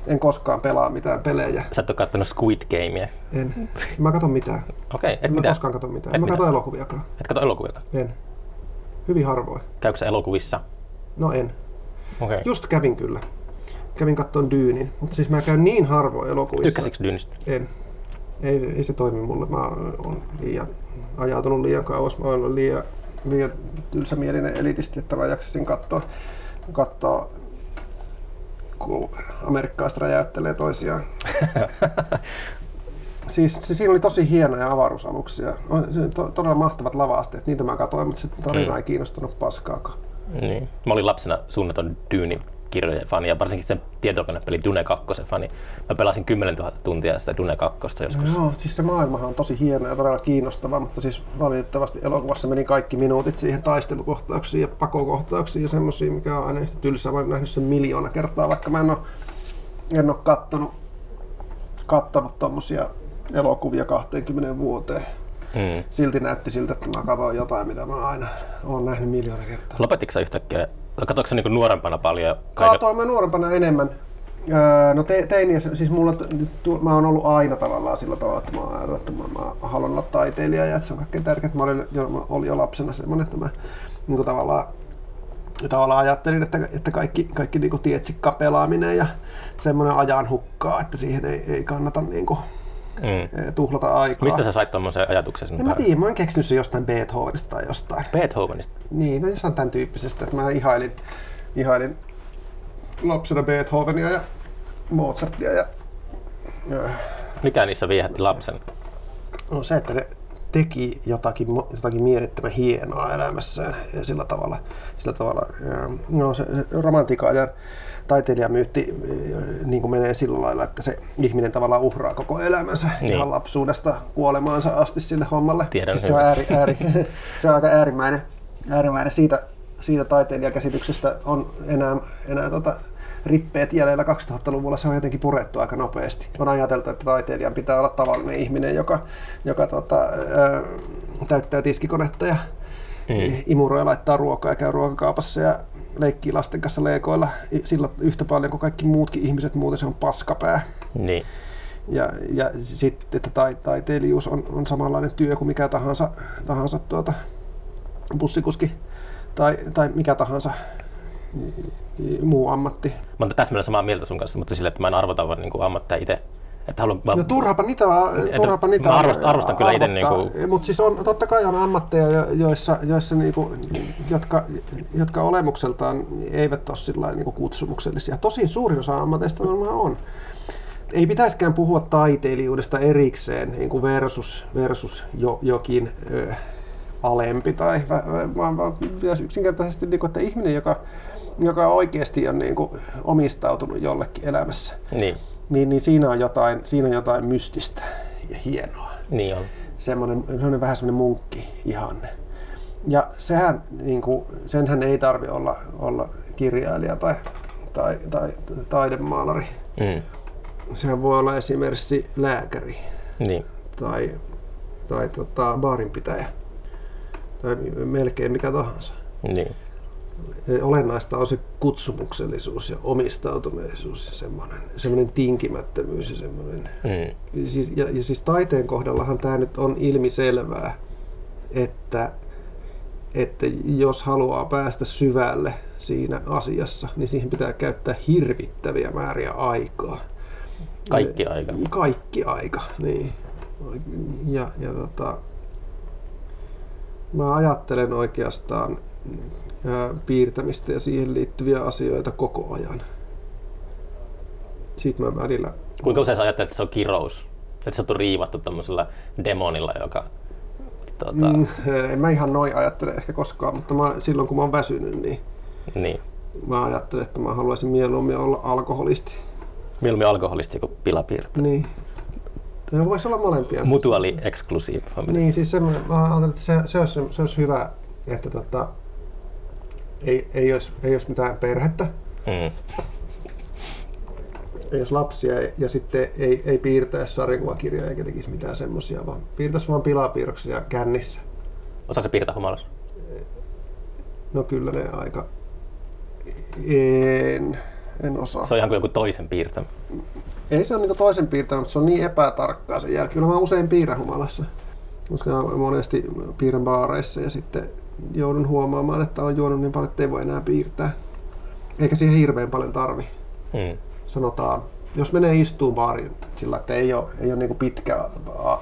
En koskaan pelaa mitään pelejä. Sä et ole kattonut Squid Gamea. En. Mä katson mitään. Okei, et En mä mitään. koskaan katso mitään. Et En mä katso elokuviakaan. Et katso elokuvia. En. Hyvin harvoin. Käykö sä elokuvissa? No en. Okei. Just kävin kyllä. Kävin kattoon Dyynin. Mutta siis mä käyn niin harvoin elokuvissa. Tykkäsitkö Dynistä? En. Ei, ei se toimi mulle. Mä oon liian ajautunut liian kauas. Mä oon liian, liian tylsämielinen elitisti, että mä jaksasin katsoa, katsoa kun amerikkalaiset räjäyttelee toisiaan. Siis se, siinä oli tosi hienoja avaruusaluksia. To, todella mahtavat lava-asteet. Niitä mä katsoin, mutta se tarina Mm. ei kiinnostanut paskaakaan. Niin. Mä olin lapsena suunnaton Dynin kirjojen fani ja varsinkin sen tietokonepeli Dune 2 fani. Mä pelasin 10 000 tuntia sitä Dune 2 joskus. No joo, siis se maailmahan on tosi hieno ja todella kiinnostava, mutta siis valitettavasti elokuvassa meni kaikki minuutit siihen taistelukohtauksiin ja pakokohtauksiin ja semmoisiin, mikä on aina yhtä tylsää. Mä oon nähnyt sen miljoona kertaa, vaikka mä en oo, en oo kattonut, kattonut tommosia elokuvia 20 vuoteen. Mm. Silti näytti siltä, että mä katsoin jotain, mitä mä aina oon nähnyt miljoona kertaa. Lopettiko sä yhtäkkiä? Katsoitko sä niinku nuorempana paljon? Katoin mä nuorempana enemmän. Öö, no te, teiniä, siis mulla, tu, mä oon ollut aina tavallaan sillä tavalla, että mä, oon ajatellut, että mä, mä haluan olla taiteilija ja että se on kaikkein tärkeintä. Mä olin jo, mä olin jo lapsena semmoinen, että mä niin kuin tavallaan, tavallaan ajattelin, että, että kaikki, kaikki niin kuin tietsikka pelaaminen ja semmoinen ajan hukkaa, että siihen ei, ei kannata niin kuin, Mm. tuhlata aikaa. Mistä sä sait tommosen ajatuksen sinun En mä tiedä, mä oon keksinyt se jostain Beethovenista tai jostain. Beethovenista. Niin, no jostain tämän tyyppisestä, että mä ihailin, ihailin lapsena Beethovenia ja Mozartia ja, Mikä niissä viehätti lapsen? on se, että ne teki jotakin, jotakin mielettömän hienoa elämässään ja sillä tavalla, sillä tavalla no se, se romantiikan ajan taiteilijamyytti ää, niin kuin menee sillä lailla, että se ihminen tavallaan uhraa koko elämänsä Niin. ihan lapsuudesta kuolemaansa asti sille hommalle. Tiedän se, on ääri, ääri, se on aika äärimmäinen, äärimmäinen siitä, siitä taiteilijakäsityksestä on enää, enää tota, rippeet jäljellä 2000-luvulla, se on jotenkin purettu aika nopeasti. On ajateltu, että taiteilijan pitää olla tavallinen ihminen, joka, joka tota, ää, täyttää tiskikonetta ja Mm. imuroi ja laittaa ruokaa ja käy ruokakaupassa ja leikkii lasten kanssa leikoilla sillä yhtä paljon kuin kaikki muutkin ihmiset, muuten se on paskapää. Niin. Ja, ja sitten, että tai, taiteilijuus on, on samanlainen työ kuin mikä tahansa, tahansa tuota, bussikuski tai, tai mikä tahansa muu ammatti. Mä oon täsmälleen samaa mieltä sun kanssa, mutta sille, että mä en arvota vaan niin ammattia itse. Että haluan, mä, No turhapa niitä vaan, Että turhapa niitä mä arvostan- arvostan kyllä ite niinku- Mutta siis on, totta kai on ammatteja, jo- joissa, joissa niinku, jotka, jotka olemukseltaan eivät ole sillä niinku kutsumuksellisia. Tosin suurin osa ammateista varmaan on. Ei pitäisikään puhua taiteilijuudesta erikseen niin kuin versus, versus jo, jokin ö, alempi, tai, vaan, vaan pitäisi yksinkertaisesti, niin kuin, että ihminen, joka, joka oikeasti on niin kuin, omistautunut jollekin elämässä, niin, niin, niin siinä, on jotain, siinä on jotain mystistä ja hienoa. niin on. Semmoinen, semmoinen vähän semmoinen munkki ihanne. Ja sehän, niin kuin, senhän ei tarvi olla, olla kirjailija tai, tai, tai taidemaalari. Mm. Sehän voi olla esimerkiksi lääkäri Niin. tai, tai tota, baarinpitäjä tai melkein mikä tahansa. Niin. Olennaista on se kutsumuksellisuus ja omistautuneisuus ja semmoinen, semmoinen tinkimättömyys ja semmoinen Mm. Siis, ja, ja siis taiteen kohdallahan tämä nyt on ilmiselvää, että, että jos haluaa päästä syvälle siinä asiassa, niin siihen pitää käyttää hirvittäviä määriä aikaa. Kaikki aika. Kaikki aika, niin. Ja, ja tota, mä ajattelen oikeastaan piirtämistä ja siihen liittyviä asioita koko ajan. Sitten mä välillä Kuinka usein sä ajattelet, että se on kirous? Että sä oot riivattu tämmöisellä demonilla, joka... Tuota, Mm, en mä ihan noin ajattele ehkä koskaan, mutta mä, silloin kun mä oon väsynyt, niin Niin. mä ajattelen, että mä haluaisin mieluummin olla alkoholisti. Mieluummin alkoholisti kuin pilapiirtäjä. Niin. Ne voisi olla molempia. Mutually exclusive. Niin, siis semmoinen, mä ajattelen, että se, se, olisi, se olisi hyvä, että tota, ei, ei, olisi, ei olisi mitään perhettä, Mm. ei olisi lapsia ja sitten ei, ei piirtäisi sarjakuvakirjoja eikä tekisi mitään semmoisia, vaan piirtäisi vaan pilapiirroksia kännissä. Osaatko piirtää humalassa? No kyllä ne aika... En, en osaa. Se on ihan kuin joku toisen piirtämä. Ei se ole niin toisen piirtämä, mutta se on niin epätarkkaa sen jälkeen. Kyllä mä usein piirrän humalassa, koska monesti piirrän baareissa ja sitten joudun huomaamaan, että on juonut niin paljon, että ei voi enää piirtää. Eikä siihen hirveän paljon tarvi, Mm. sanotaan. Jos menee istuun baariin sillä, että ei ole, ei ole niin pitkä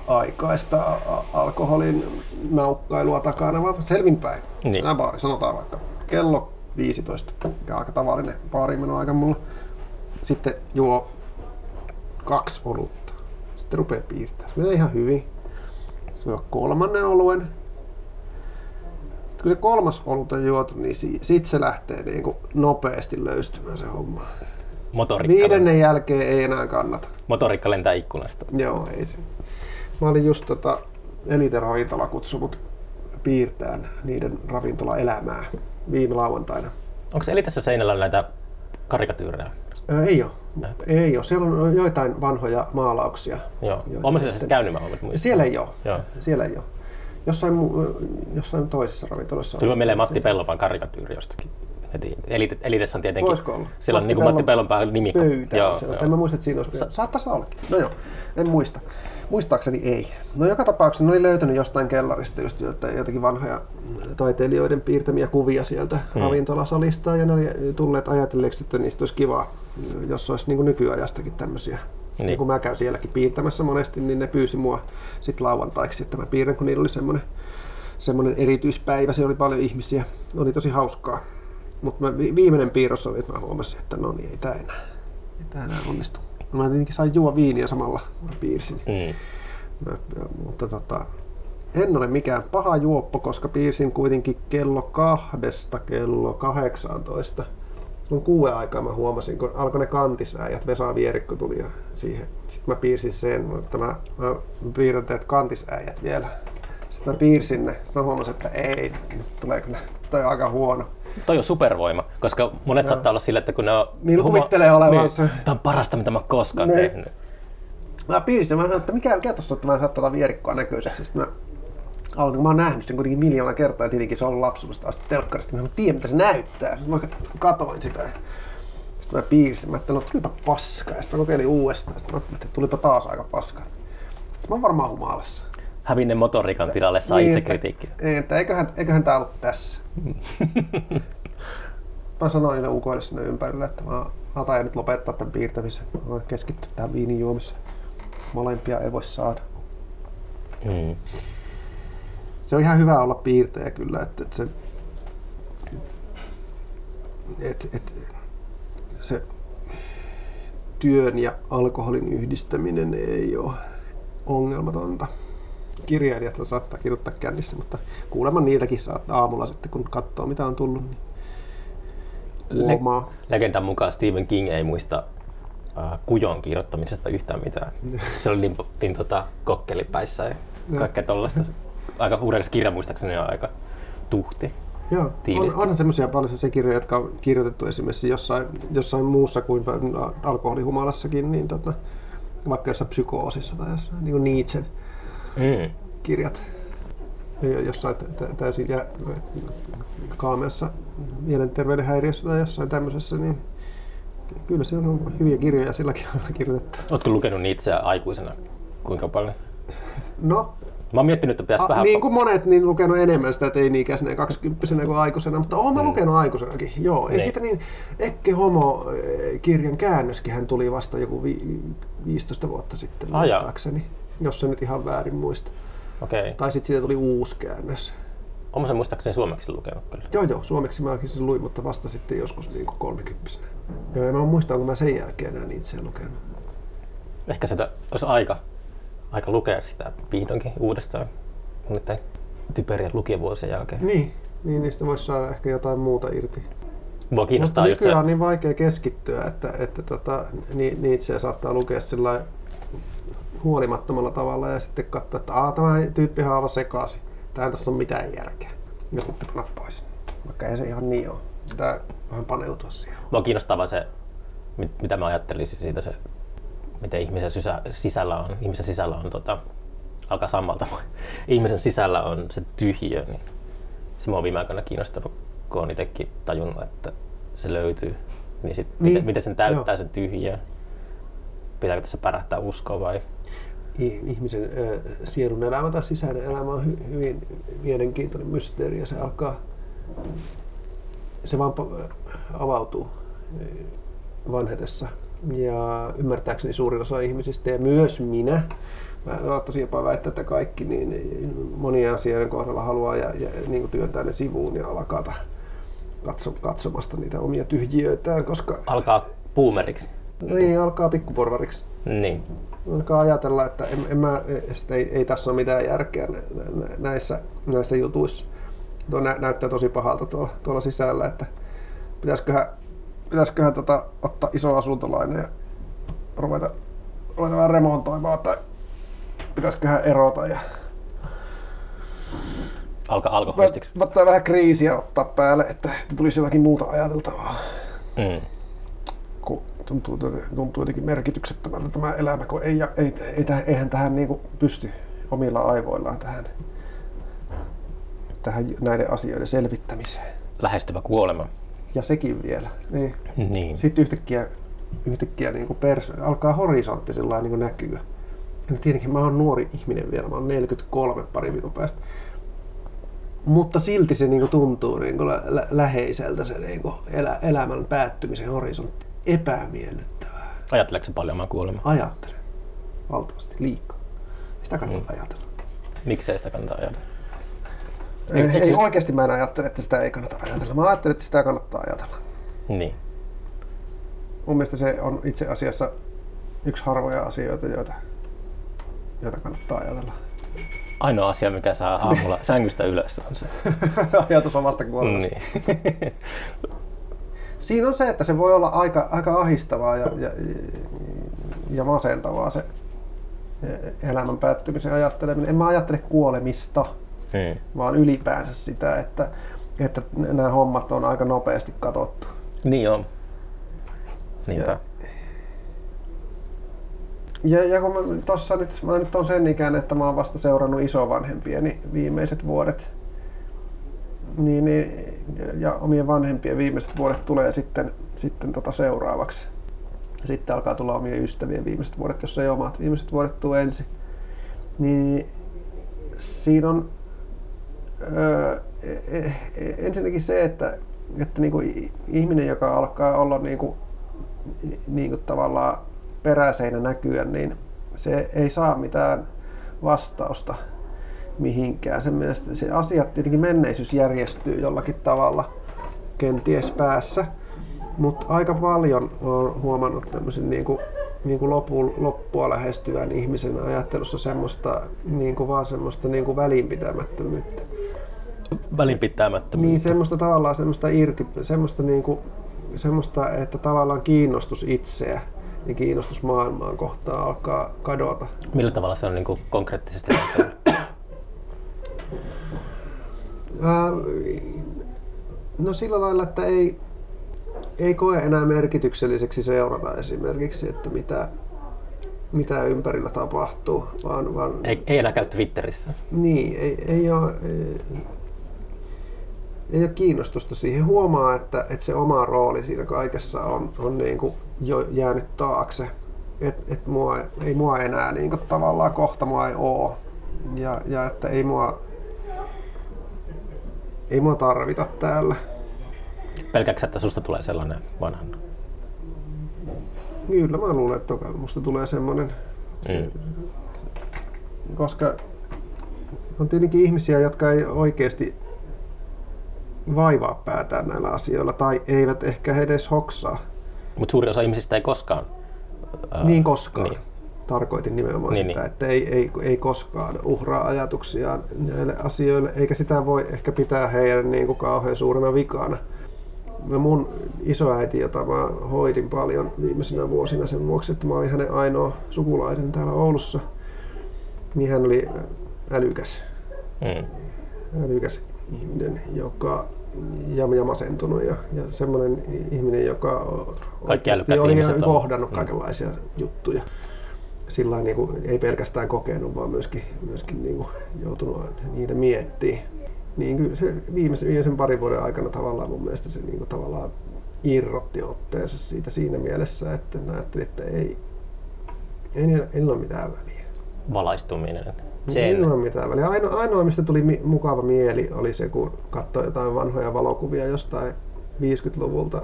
aikaista alkoholin naukkailua takana, vaan selvinpäin. Niin. Niin. baari, sanotaan vaikka kello 15, mikä on aika tavallinen baarimenoaika mulla. Sitten juo kaksi olutta. Sitten rupeaa piirtämään. Se menee ihan hyvin. Sitten juo kolmannen oluen. Sitten kun se kolmas olut on juotu, niin si- sit se lähtee niin kuin nopeasti löystymään se homma. Motorikka, Viidennen jälkeen ei enää kannata. motorikka lentää ikkunasta. Joo, ei se. Mä olin just tota, Elite Ravintola kutsumut piirtään niiden ravintolaelämää viime lauantaina. Onko se Elitessä seinällä näitä karikatyyrejä? Ää, ei ole. Ei ole. Siellä on joitain vanhoja maalauksia. Joo. Joita Olen siellä sitten- käynyt, mä. Siellä ei ole. Joo. Siellä ei ole. Jossain, jossain toisessa ravintolassa Tuli mieleen Matti Pellonpään karikatyyri jostakin. Heti. Elite, Elitessä on tietenkin. Voisiko olla? Siellä on niin Matti Pellonpään nimikko. Pöytä. Joo, Joo, joo. En mä muista, että siinä olisi. Sa- Saattaisi olla. No joo, en muista. Muistaakseni ei. No joka tapauksessa ne oli löytänyt jostain kellarista just jotakin vanhoja taiteilijoiden piirtämiä kuvia sieltä hmm. ravintolasalista ja ne oli tulleet ajatelleeksi, että niistä olisi kiva, jos olisi niin nykyajastakin tämmöisiä. Niin. Niin. kun mä käyn sielläkin piirtämässä monesti, niin ne pyysi mua sitten lauantaiksi, että mä piirrän, kun niillä oli semmoinen, semmoinen erityispäivä, siellä oli paljon ihmisiä. Oli tosi hauskaa. Mutta viimeinen piirros oli, että mä huomasin, että no niin, ei tää enää, ei tää enää onnistu. Mä tietenkin sain juo viiniä samalla, kun mä piirsin. Mm. Mä, ja, mutta tota, en ole mikään paha juoppo, koska piirsin kuitenkin kello kahdesta kello 18. Silloin kuuden aikaa mä huomasin, kun alkoi ne kantisäijät, Vesa Vierikko tuli ja siihen. Sitten mä piirsin sen, mutta mä, mä piirrän teet kantisäijät vielä. Sitten mä piirsin ne, sitten mä huomasin, että ei, nyt tulee kyllä, toi on aika huono. Toi on supervoima, koska monet Joo. saattaa olla sille, että kun ne on... Niin kuvittelee olevansa. Niin, tämä on parasta, mitä mä koskaan Niin. tehnyt. Mä piirsin, mä sanoin, että mikä, mikä tuossa on, että mä saattaa vierikkoa näköiseksi. Sitten mä aloitin, kun mä oon nähnyt sen kuitenkin miljoona kertaa, ja tietenkin se on ollut lapsuudesta asti telkkarista. Mä en tiedä, mitä se näyttää. Mä katoin sitä. Sitten mä piirsin, mä ajattelin, että tulipa paskaa. Ja sitten mä kokeilin uudestaan. Sitten mä ajattelin, että tulipa taas aika paskaa. Sitten mä oon varmaan humalassa. Hävinne motoriikan tilalle saa Niin, itse kritiikkiä. Ei, että eiköhän, eiköhän tää ollut tässä. mä sanoin niille ukoille sinne ympärille, että mä taidan nyt lopettaa tämän piirtämisen. Mä voin keskittyä tähän viinin juomiseen. Molempia ei voi saada. Mm. Se on ihan hyvä olla piirtäjä kyllä, että, että se, et, et, se työn ja alkoholin yhdistäminen ei ole ongelmatonta. Kirjailijat saattaa kirjoittaa kännissä, mutta kuulemma niiltäkin saattaa aamulla sitten, kun katsoo mitä on tullut, niin huomaa. Legendan mukaan Stephen King ei muista äh, kujon kirjoittamisesta yhtään mitään. Se oli niin, niin tota, kokkelipäissä ja kaikkea tollaista. Aika uudekas kirja muistaakseni on aika tuhti. Joo, on, onhan semmoisia paljon semmoisia kirjoja, jotka on kirjoitettu esimerkiksi jossain, jossain muussa kuin alkoholihumalassakin, niin tota, vaikka jossain psykoosissa tai jossain, niin kuin Nietzschen Mm. kirjat ja jossain tä- tä- täysin jä, kaameassa mielenterveyden häiriössä tai jossain tämmöisessä, niin kyllä se on hyviä kirjoja silläkin on kirjoitettu. Oletko lukenut niitä itseä aikuisena? Kuinka paljon? No, Mä oon miettinyt, että pitäisi a, vähän... niin kuin monet, niin lukenut enemmän sitä teini-ikäisenä ja 20 kuin aikuisena, mutta oon mä lukenut aikuisenakin, joo. Ei Niin. siitä niin, Ekke Homo-kirjan käännöskin hän tuli vasta joku vi, 15 vuotta sitten, Ah, muistaakseni, jos se nyt ihan väärin muista. Okei. Okay. Tai sitten siitä tuli uusi käännös. Olen sen muistaakseni suomeksi lukenut kyllä. Joo, joo, suomeksi mäkin sen luin, mutta vasta sitten joskus niin kuin 30 Joo, ja mä muistan, kun mä sen jälkeen enää niitä sen lukenut. Ehkä sitä olisi aika, aika lukea sitä vihdoinkin uudestaan niiden typerien lukijavuosien jälkeen. Niin, niin niistä voisi saada ehkä jotain muuta irti. Mua kiinnostaa Mutta just se, nykyään on niin vaikea keskittyä, että, että tota, ni, niitä saattaa lukea sillä huolimattomalla tavalla ja sitten katsoa, että Aa, tämä tyyppihän on aivan sekaisin. Tämä ei tässä ole mitään järkeä. Ja sitten panna pois. Vaikka ei se ihan niin ole. Pitää vähän paneutua siihen. mua kiinnostaa vaan se, mit- mitä mä ajattelisin siitä se, miten ihmisen sisä, sisällä on, ihmisen sisällä on tota, alkaa sammalta, ihmisen sisällä on se tyhjiö, niin se mua on viime aikoina kiinnostanut, kun on itsekin tajunnut, että se löytyy. Niin, sit, Niin, Miten, miten sen täyttää joo. sen tyhjiö? Pitääkö tässä pärähtää uskoa vai? Ihmisen ö, sielun elämä tai sisäinen elämä on hy- hyvin mielenkiintoinen mysteeri ja se alkaa, se vaan avautuu vanhetessa. Ja ymmärtääkseni suurin osa ihmisistä ja myös minä, mä saattaisin jopa väittää, että kaikki niin monia asioiden kohdalla haluaa ja, ja niin kuin työntää ne sivuun ja alkaa katso, katsomasta niitä omia tyhjiöitään, koska Alkaa boomeriksi. niin alkaa pikkuporvariksi Niin. alkaa ajatella, että en, en mä, ei, ei tässä ole mitään järkeä nä- nä- näissä, näissä jutuissa. Tuo nä, näyttää tosi pahalta tuolla, tuolla sisällä, että pitäisiköhän, pitäisiköhän tota, ottaa iso asuntolainen ja ruveta, ruveta vähän remontoimaan tai pitäisiköhän erota ja Alkaa alkoholistiksi. ottaa vähän kriisiä ottaa päälle, että, että tulisi jotakin muuta ajateltavaa. Mm. kun tuntuu, tuntuu jotenkin merkityksettömältä tämä elämä, kun ei, ei, ei, tähän- eihän tähän niin kuin pysty omilla aivoillaan tähän, tähän näiden asioiden selvittämiseen. Lähestyvä kuolema. Ja sekin vielä. Niin. Niin. Sitten yhtäkkiä, yhtäkkiä niin kuin pers, alkaa horisontti sillä niin kuin näkyä. Ja tietenkin mä oon nuori ihminen vielä, mä oon 43 pari viikon päästä. Mutta silti se niin kuin tuntuu niin kuin lä- lä- läheiseltä se niin kuin elä, elämän päättymisen horisontti. Epämiellyttävää. Ajatteleeko se paljon omaa kuolemaa? Ajattelen. Valtavasti. Liikaa. Sitä kannattaa ajatella. Miksei sitä kannata ajatella? Ei, Eikö ei se- oikeasti mä en ajattele, että sitä ei kannata ajatella. Mä ajattelen, että sitä kannattaa kannattaa ajatella. Niin. Mun mielestä se on itse asiassa yksi harvoja asioita, joita, joita kannattaa ajatella. Ainoa asia, mikä saa aamulla sängystä ylös on se. Ajatus omasta kuolemasta. Niin. Siinä on se, että se voi olla aika, aika ahistavaa ja, ja, ja masentavaa se elämän päättymisen ajatteleminen. En mä ajattele kuolemista, Mm. vaan ylipäänsä sitä, että, että nämä hommat on aika nopeasti katsottu. Niin on. Niinpä. Ja- Ja, ja kun mä tossa nyt, mä nyt on sen ikään, että mä oon vasta seurannut isovanhempieni viimeiset vuodet, niin, niin, ja omien vanhempien viimeiset vuodet tulee sitten, sitten tota seuraavaksi. Ja sitten alkaa tulla omien ystävien viimeiset vuodet, jos ei omat viimeiset vuodet tule ensin. Niin siinä on öö, e- e- ensinnäkin se, että, että niinku i- ihminen, joka alkaa olla niinku, niinku tavallaan peräseinä näkyä, niin se ei saa mitään vastausta mihinkään. Sen mielestä se asiat, tietenkin menneisyys järjestyy jollakin tavalla kenties päässä, mutta aika paljon olen huomannut tämmöisen niin kuin, niin kuin lopu, loppua lähestyvän ihmisen ajattelussa semmoista, niin kuin vaan semmoista niin kuin välinpitämättömyyttä. Välinpitämättömyyttä. Niin semmoista tavallaan semmoista irti, semmoista, niin kuin, semmoista, että tavallaan kiinnostus itseä ja kiinnostus maailmaan kohtaan alkaa kadota. Millä tavalla se on niin kuin konkreettisesti no sillä lailla, että ei, ei koe enää merkitykselliseksi seurata esimerkiksi, että mitä, mitä ympärillä tapahtuu, vaan, vaan Ei, ei enää käy Twitterissä. niin, ei, ei, ole, ei, ei ole kiinnostusta siihen. Huomaa, että, että se oma rooli siinä kaikessa on, on niin kuin jo jäänyt taakse. Et, et mua, ei mua enää niin kuin tavallaan kohta mua ei oo. Ja, ja että ei mua, ei mua tarvita täällä. Pelkääksä, että susta tulee sellainen vanhan? Kyllä mä luulen, että musta tulee semmonen, Mm. koska on tietenkin ihmisiä, jotka ei oikeasti vaivaa päätään näillä asioilla tai eivät ehkä edes hoksaa. Mutta suuri osa ihmisistä ei koskaan. ää, niin koskaan. Niin. Tarkoitin nimenomaan Niin, sitä, niin. että ei, ei, ei koskaan uhraa ajatuksiaan näille asioille, eikä sitä voi ehkä pitää heidän niin kuin kauhean suurena vikana. Ja mun isoäiti, jota mä hoidin paljon viimeisinä vuosina sen vuoksi, että mä olin hänen ainoa sukulainen täällä Oulussa, niin hän oli älykäs, Mm. älykäs ihminen, joka ja, ja masentunut ja, ja semmoinen ihminen, joka oikeasti oli on- kohdannut Mm. kaikenlaisia juttuja. Sillä niin kuin, ei pelkästään kokenut, vaan myöskin, myöskin niin kuin, joutunut niitä miettimään. Niin kyllä se viimeisen, viimeisen parin vuoden aikana tavallaan mun mielestä se niin kuin, tavallaan irrotti otteensa siitä siinä mielessä, että ajattelin, että ei, ei, niillä, ei niillä ole mitään väliä. Valaistuminen. Ei Sen. niillä ole mitään väliä. Ainoa, ainoa, mistä tuli mi- mukava mieli, oli se, kun katsoi jotain vanhoja valokuvia jostain 50-luvulta,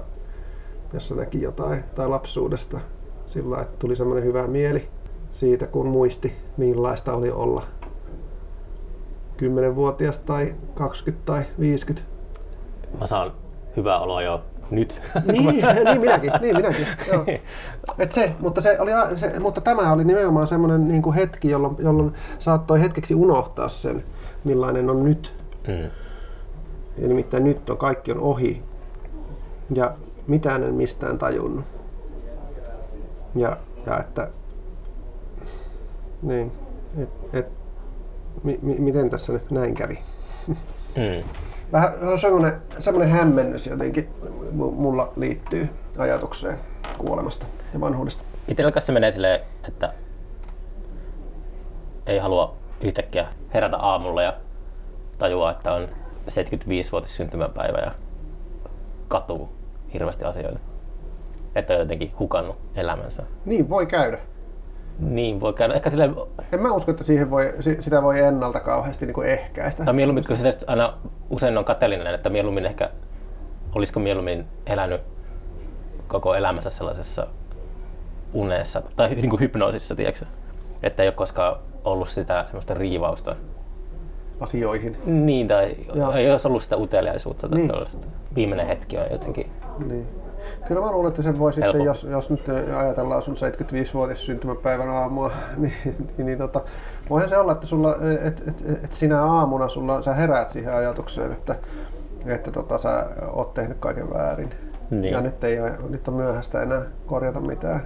jossa näki jotain, tai lapsuudesta. Sillä että tuli semmoinen hyvä mieli siitä, kun muisti, millaista oli olla 10-vuotias tai 20 tai 50. Mä saan hyvää oloa jo nyt. Niin, niin minäkin, niin minäkin. Joo. Et se, mutta, se oli, se, mutta tämä oli nimenomaan semmoinen niin kuin hetki, jolloin, jolloin saattoi hetkeksi unohtaa sen, millainen on nyt. mm. Ja nimittäin nyt on kaikki on ohi. Ja mitään en mistään tajunnut. Ja, ja että... Niin, et, et, mi, mi, miten tässä nyt näin kävi? Mm. Vähän semmoinen, semmoinen hämmennys jotenkin mu- mulla liittyy ajatukseen kuolemasta ja vanhuudesta. Itsellä kanssa se menee silleen, että ei halua yhtäkkiä herätä aamulla ja tajua, että on 75-vuotis syntymäpäivä ja katuu hirveästi asioita. Että on jotenkin hukannut elämänsä. Niin voi käydä. Niin voi käydä. Ehkä silleen, En mä usko, että siihen voi, si- sitä voi ennalta kauheasti niin kuin ehkäistä. tai mieluummin, kun se aina usein on kateellinen, että mieluummin ehkä, olisiko mieluummin elänyt koko elämänsä sellaisessa unessa tai niin kuin hypnoosissa, tiedätkö? Että ei ole koskaan ollut sitä semmoista riivausta asioihin. Niin, tai Joo. ei olisi ollut sitä uteliaisuutta tai Niin. tällaista. Viimeinen hetki on jotenkin. Niin. Kyllä mä luulen, että sen voi sitten, jos, jos nyt ajatellaan sun 75-vuotis syntymäpäivän aamua, niin, niin, niin tota, voihan se olla, että sulla, et, et, et sinä aamuna sulla, sä heräät siihen ajatukseen, että, että tota, sä oot tehnyt kaiken väärin. Niin. Ja nyt, ei, nyt on myöhäistä enää korjata mitään.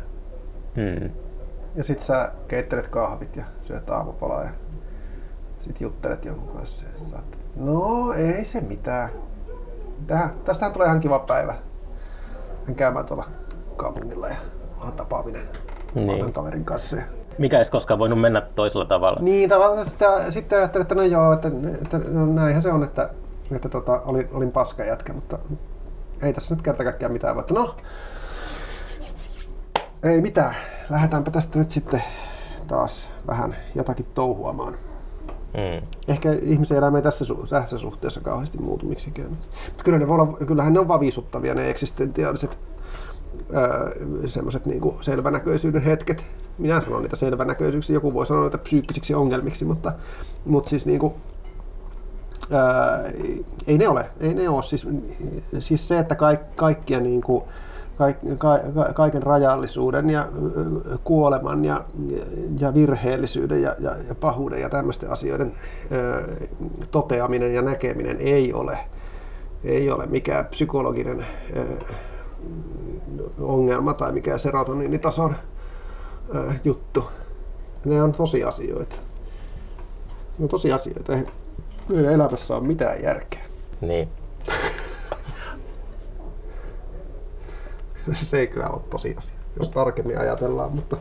Hmm. Ja sit sä keittelet kahvit ja syöt aamupalaa ja sit juttelet jonkun kanssa. Ja saat, no ei se mitään. Tää, tästähän tulee ihan kiva päivä. Hän käymään tuolla kaupungilla ja onhan tapaaminen Niin. kaverin kanssa. Ja... Mikä ei koskaan voinut mennä toisella tavalla. Niin, tavallaan sitä, sitten ajattelin, että no joo, että, että no näinhän se on, että, että tota, olin, olin paska jätkä, mutta ei tässä nyt kerta kaikkiaan mitään voi. No, ei mitään. Lähdetäänpä tästä nyt sitten taas vähän jotakin touhuamaan. Hmm. Ehkä ihmisen elämä ei tässä, su- tässä suhteessa kauheasti muutu miksikään. Mutta kyllä ne voi olla, kyllähän ne on vavisuttavia ne eksistentiaaliset semmoiset niinku selvänäköisyyden hetket. Minä sanon niitä selvänäköisyyksiä, joku voi sanoa niitä psyykkisiksi ongelmiksi, mutta, mutta siis niinku, ää, ei ne ole. Ei ne ole. Siis, siis se, että kaik, kaikkia niinku, kaiken rajallisuuden ja kuoleman ja, ja virheellisyyden ja, ja, ja pahuuden ja tämmöisten asioiden toteaminen ja näkeminen ei ole, ei ole mikään psykologinen ongelma tai mikään serotoniinitason juttu. Ne on tosiasioita. Ne on tosiasioita. Ei meidän elämässä ole mitään järkeä. Niin. Se ei kyllä ole tosiasia, jos tarkemmin ajatellaan, mutta...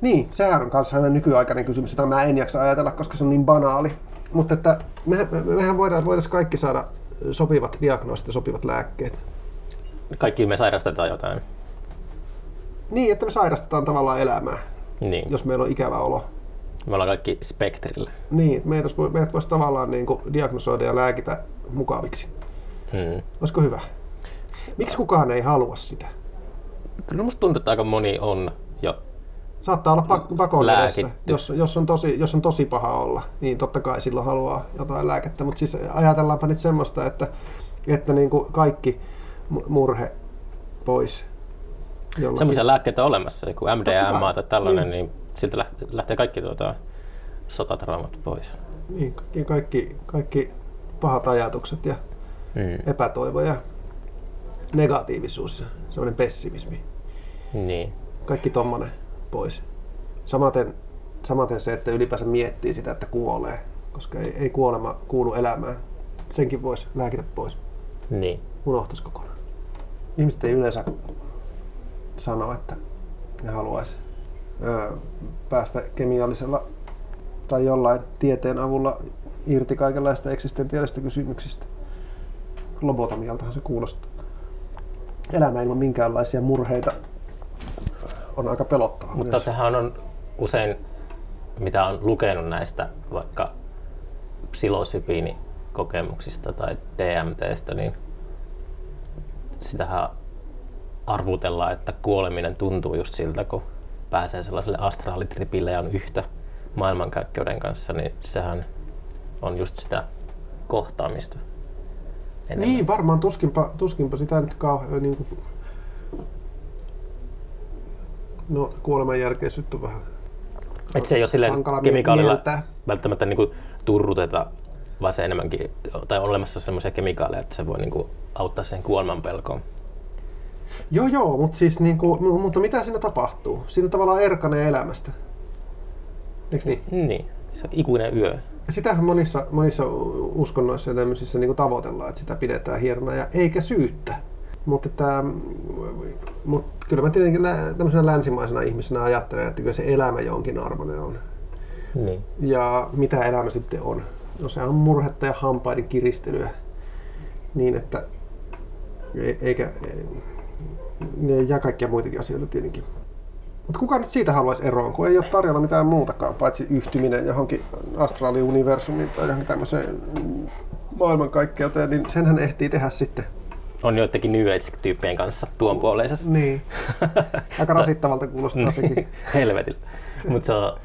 Niin, sehän on kanssa nykyaikainen kysymys, jota mä en jaksa ajatella, koska se on niin banaali. Mutta että mehän, mehän voidaan, voitaisiin kaikki saada sopivat diagnoosit ja sopivat lääkkeet. Kaikki me sairastetaan jotain. Niin, että me sairastetaan tavallaan elämää, Niin. jos meillä on ikävä olo. Me ollaan kaikki spektrillä. Niin, että meidät, vois- meidät voisi tavallaan niin kuin diagnosoida ja lääkitä mukaviksi. Hmm. Olisiko hyvä? Miksi kukaan ei halua sitä? Kyllä musta tuntuu, että aika moni on jo. Saattaa olla pak- pakon edessä. Jos, jos, on tosi, jos on tosi paha olla, niin totta kai silloin haluaa jotain lääkettä. Mutta siis ajatellaanpa nyt semmoista, että, että niin kuin kaikki mu- murhe pois. jollakin- Semmoisia lääkkeitä on olemassa, niin kuin. MDMA tai tällainen, Niin. niin, siltä lähtee, kaikki tuota, sotatraumat pois. Niin, kaikki, kaikki, kaikki pahat ajatukset ja Hmm. epätoivo ja negatiivisuus semmoinen pessimismi. Niin. Kaikki tommonen pois. Samaten, samaten se, että ylipäänsä miettii sitä, että kuolee, koska ei, ei kuolema kuulu elämään. Senkin voisi lääkitä pois. Niin. Unohtaisi kokonaan. Ihmiset ei yleensä sano, että ne haluaisi öö, päästä kemiallisella tai jollain tieteen avulla irti kaikenlaista eksistentiaalista kysymyksistä. Lobotomialtahan se kuulostaa. Elämä ilman minkäänlaisia murheita on aika pelottava Mutta myös. sehän on usein, mitä on lukenut näistä vaikka psilosybiinikokemuksista tai DMTstä, niin sitähän arvutellaan, että kuoleminen tuntuu just siltä, kun pääsee sellaiselle astraalitripille ja on yhtä maailmankaikkeuden kanssa, niin sehän on just sitä kohtaamista. Enemmän. Niin, varmaan tuskinpa, tuskinpa sitä nyt kauhean niin kuin... No, kuoleman jälkeisyyttä on vähän Et se ei ole silleen kemikaalilla mieltää. välttämättä niinku turruteta, vaan se enemmänkin, tai on olemassa semmoisia kemikaaleja, että se voi niinku auttaa sen kuoleman pelkoon. Joo, joo, mutta siis niin kuin, mutta mitä siinä tapahtuu? Siinä tavallaan erkanee elämästä. Eikö niin? Niin, se on ikuinen yö. Sitähän monissa, monissa uskonnoissa ja tämmöisissä niin tavoitellaan, että sitä pidetään hienona ja eikä syyttä. Mutta että, mut kyllä mä tietenkin lä- tämmöisenä länsimaisena ihmisenä ajattelen, että kyllä se elämä jonkin arvoinen on. Niin. Ja mitä elämä sitten on? No se on murhetta ja hampaiden kiristelyä. Niin että e- eikä ne ja kaikkia muitakin asioita tietenkin. Mutta kuka nyt siitä haluaisi eroon, kun ei ole tarjolla mitään muutakaan, paitsi yhtyminen johonkin astraaliuniversumiin tai johonkin tämmöiseen maailmankaikkeuteen, niin senhän ehtii tehdä sitten. On joidenkin New Age-tyyppien kanssa tuon puoleisessa. Niin. Aika rasittavalta kuulostaa sekin. Helvetillä. Mutta se on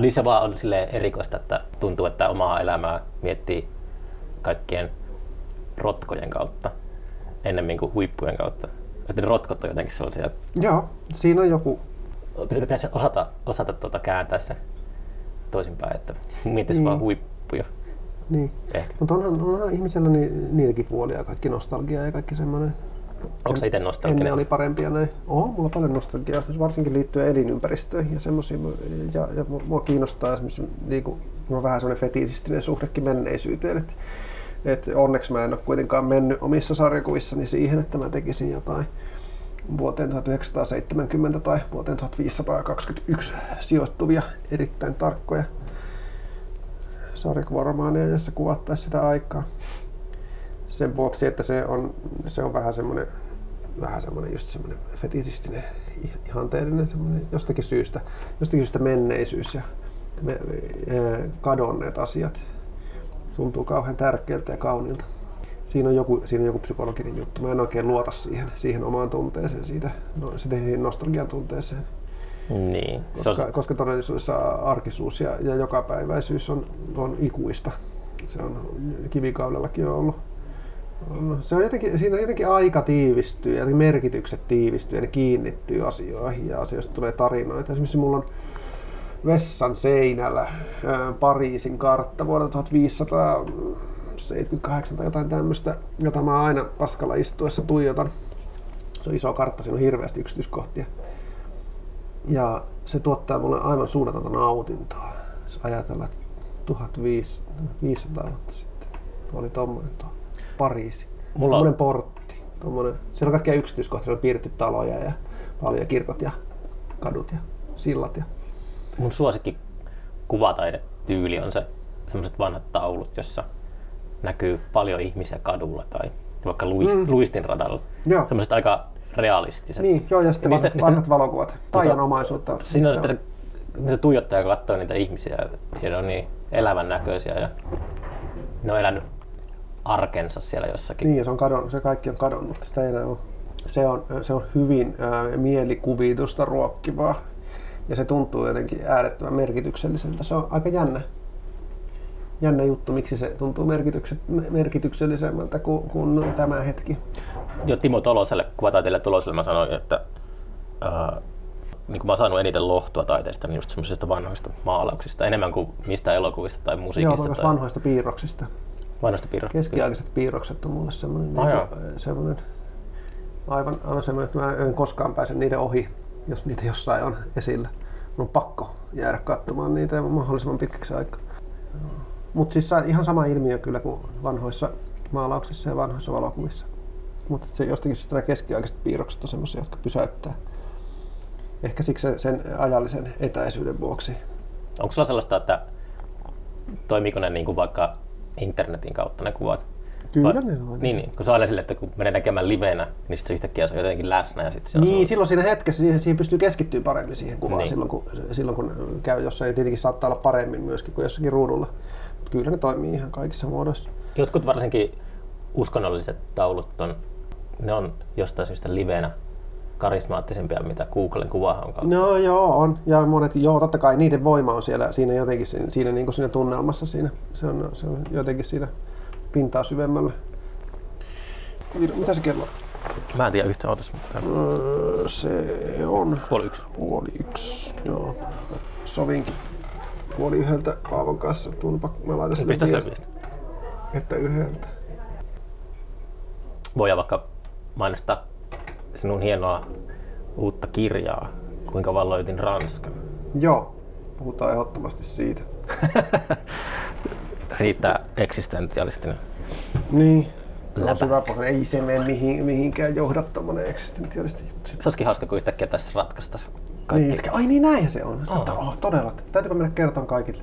niin se vaan on silleen erikoista, että tuntuu, että omaa elämää miettii kaikkien rotkojen kautta ennemmin kuin huippujen kautta. Että ne rotkot on jotenkin sellaisia, Joo, siinä on joku, pitäisi osata, osata tuota kääntää se toisinpäin, että miettisi Niin. vaan huippuja. niin. Ehkä. Mutta onhan, onhan ihmisellä ni, niitäkin puolia, kaikki nostalgia ja kaikki semmoinen. Onko se itse Ennen nostalginen? oli parempia näin. On, mulla on paljon nostalgiaa, siis varsinkin liittyen elinympäristöihin ja semmoisiin. Ja, ja mua- mua kiinnostaa esimerkiksi, niin kuin, mulla on vähän semmoinen fetisistinen suhdekin menneisyyteen. Että, että onneksi mä en ole kuitenkaan mennyt omissa sarjakuvissani siihen, että mä tekisin jotain vuoteen 1970 tai vuoteen 1521 sijoittuvia erittäin tarkkoja sarjakuvaromaaneja, jossa kuvattaisiin sitä aikaa sen vuoksi, että se on, se on vähän semmoinen vähän semmoinen just semmoinen fetisistinen, ih- ihanteellinen semmoinen jostakin syystä, jostakin syystä menneisyys ja me, ää, kadonneet asiat tuntuu kauhean tärkeältä ja kauniilta. Siinä on, joku, siinä on joku psykologinen juttu. Mä en oikein luota siihen, siihen omaan tunteeseen, siitä, no, siihen nostalgian tunteeseen. Niin. Se Koska, on, koska todellisuudessa arkisuus ja, ja jokapäiväisyys on, on ikuista. Se on kivikaudellakin on ollut. On, se on jotenkin, siinä jotenkin aika tiivistyy ja merkitykset tiivistyy ja ne kiinnittyy asioihin ja asioista tulee tarinoita. Esimerkiksi mulla on vessan seinällä ää, Pariisin kartta vuodelta 1578 tai jotain tämmöistä, jota mä aina paskalla istuessa tuijotan. Se on iso kartta, siinä on hirveästi yksityiskohtia. Ja se tuottaa mulle aivan suunnatonta nautintoa. Jos ajatellaan, että 1500 vuotta sitten tuo oli tommonen tuo Pariisi. Mulla on- Tommonen portti. Tommonen, siellä on kaikkia yksityiskohtia, siellä on piirretty taloja ja paljon kirkot ja kadut ja sillat. Ja... mun suosikki kuvataidetyyli on se semmoiset vanhat taulut, jossa näkyy paljon ihmisiä kadulla tai vaikka luist, Mm. luistin radalla. Joo. Semmoiset aika realistiset. Niin, joo, ja sitten Niistä- vanhat, niistä- vanhat valokuvat. Taianomaisuutta. Siinä on, että niitä tuijottaa ja katsoo niitä ihmisiä ja ne on niin elävän näköisiä ja ne on elänyt arkensa siellä jossakin. Niin, ja se, on kadon, se kaikki on kadonnut, sitä ei enää ole. Se on, se on hyvin ää, mielikuvitusta ruokkivaa ja se tuntuu jotenkin äärettömän merkitykselliseltä. Se on aika jännä, jännä juttu, miksi se tuntuu merkityksellisemmältä kuin, kuin tämä hetki. Jo Timo Toloselle, kuvataiteilija Toloselle mä sanoin, että ää, niin kuin mä oon saanut eniten lohtua taiteesta, niin just semmoisista vanhoista maalauksista, enemmän kuin mistä elokuvista tai Joo, musiikista myös tai vanhoista piirroksista. vanhoista piirroksista. Keskiaikaiset piirrokset on mulle semmoinen, Ah, niin joo. semmoinen aivan, aivan semmoinen, että mä en koskaan pääse niiden ohi, jos niitä jossain on esillä. Mun on pakko jäädä katsomaan niitä mahdollisimman pitkäksi aikaa. Mutta siis ihan sama ilmiö kyllä kuin vanhoissa maalauksissa ja vanhoissa valokuvissa. Mutta se jostakin syystä nämä keskiaikaiset piirrokset on semmoisia, jotka pysäyttää. Ehkä siksi se- sen ajallisen etäisyyden vuoksi. Onko sulla sellaista, että toimiiko ne niin kuin vaikka internetin kautta ne kuvat? Kyllä Vai- ne on. Niin, niin, kun se on aina silleen, että kun menee näkemään livenä, niin sitten se yhtäkkiä se on jotenkin läsnä ja sitten se on Niin, niin, silloin siinä hetkessä siihen, siihen pystyy keskittyä paremmin siihen kuvaan Niin. silloin, kun, silloin kun käy jossain. Ja tietenkin saattaa olla paremmin myöskin kuin jossakin ruudulla. Mutta kyllä ne toimii ihan kaikissa muodoissa. Jotkut varsinkin uskonnolliset taulut on, ne on jostain syystä livenä karismaattisempia, mitä Googlen kuvahan No joo, on. Ja monet, joo, totta kai niiden voima on siellä, siinä jotenkin siinä, siinä, niin kuin siinä tunnelmassa. Siinä, se, on, se on jotenkin siinä pintaa syvemmällä. Mitä se kello on? Mä en tiedä yhtä otas, mutta Öö, se on puoli yksi. puoli yksi. Joo. Sovinkin puoli yhdeltä Paavon kanssa. Tuunpa, mä laitan sinne Pistä viesti. että yhdeltä. Voidaan vaikka mainostaa sinun hienoa uutta kirjaa, kuinka valloitin Ranskan. Joo, puhutaan ehdottomasti siitä. Riittää eksistentialistinen. Niin. Läpä. Ei se mene mihin, mihinkään johda tommonen eksistentiaalisesti juttu. Se olisikin hauska, kun yhtäkkiä tässä ratkaistaisiin Niin, kaikki. eli- ai niin näinhän se on. Aa. Oh. oh todella. Täytyypä mennä kertomaan kaikille.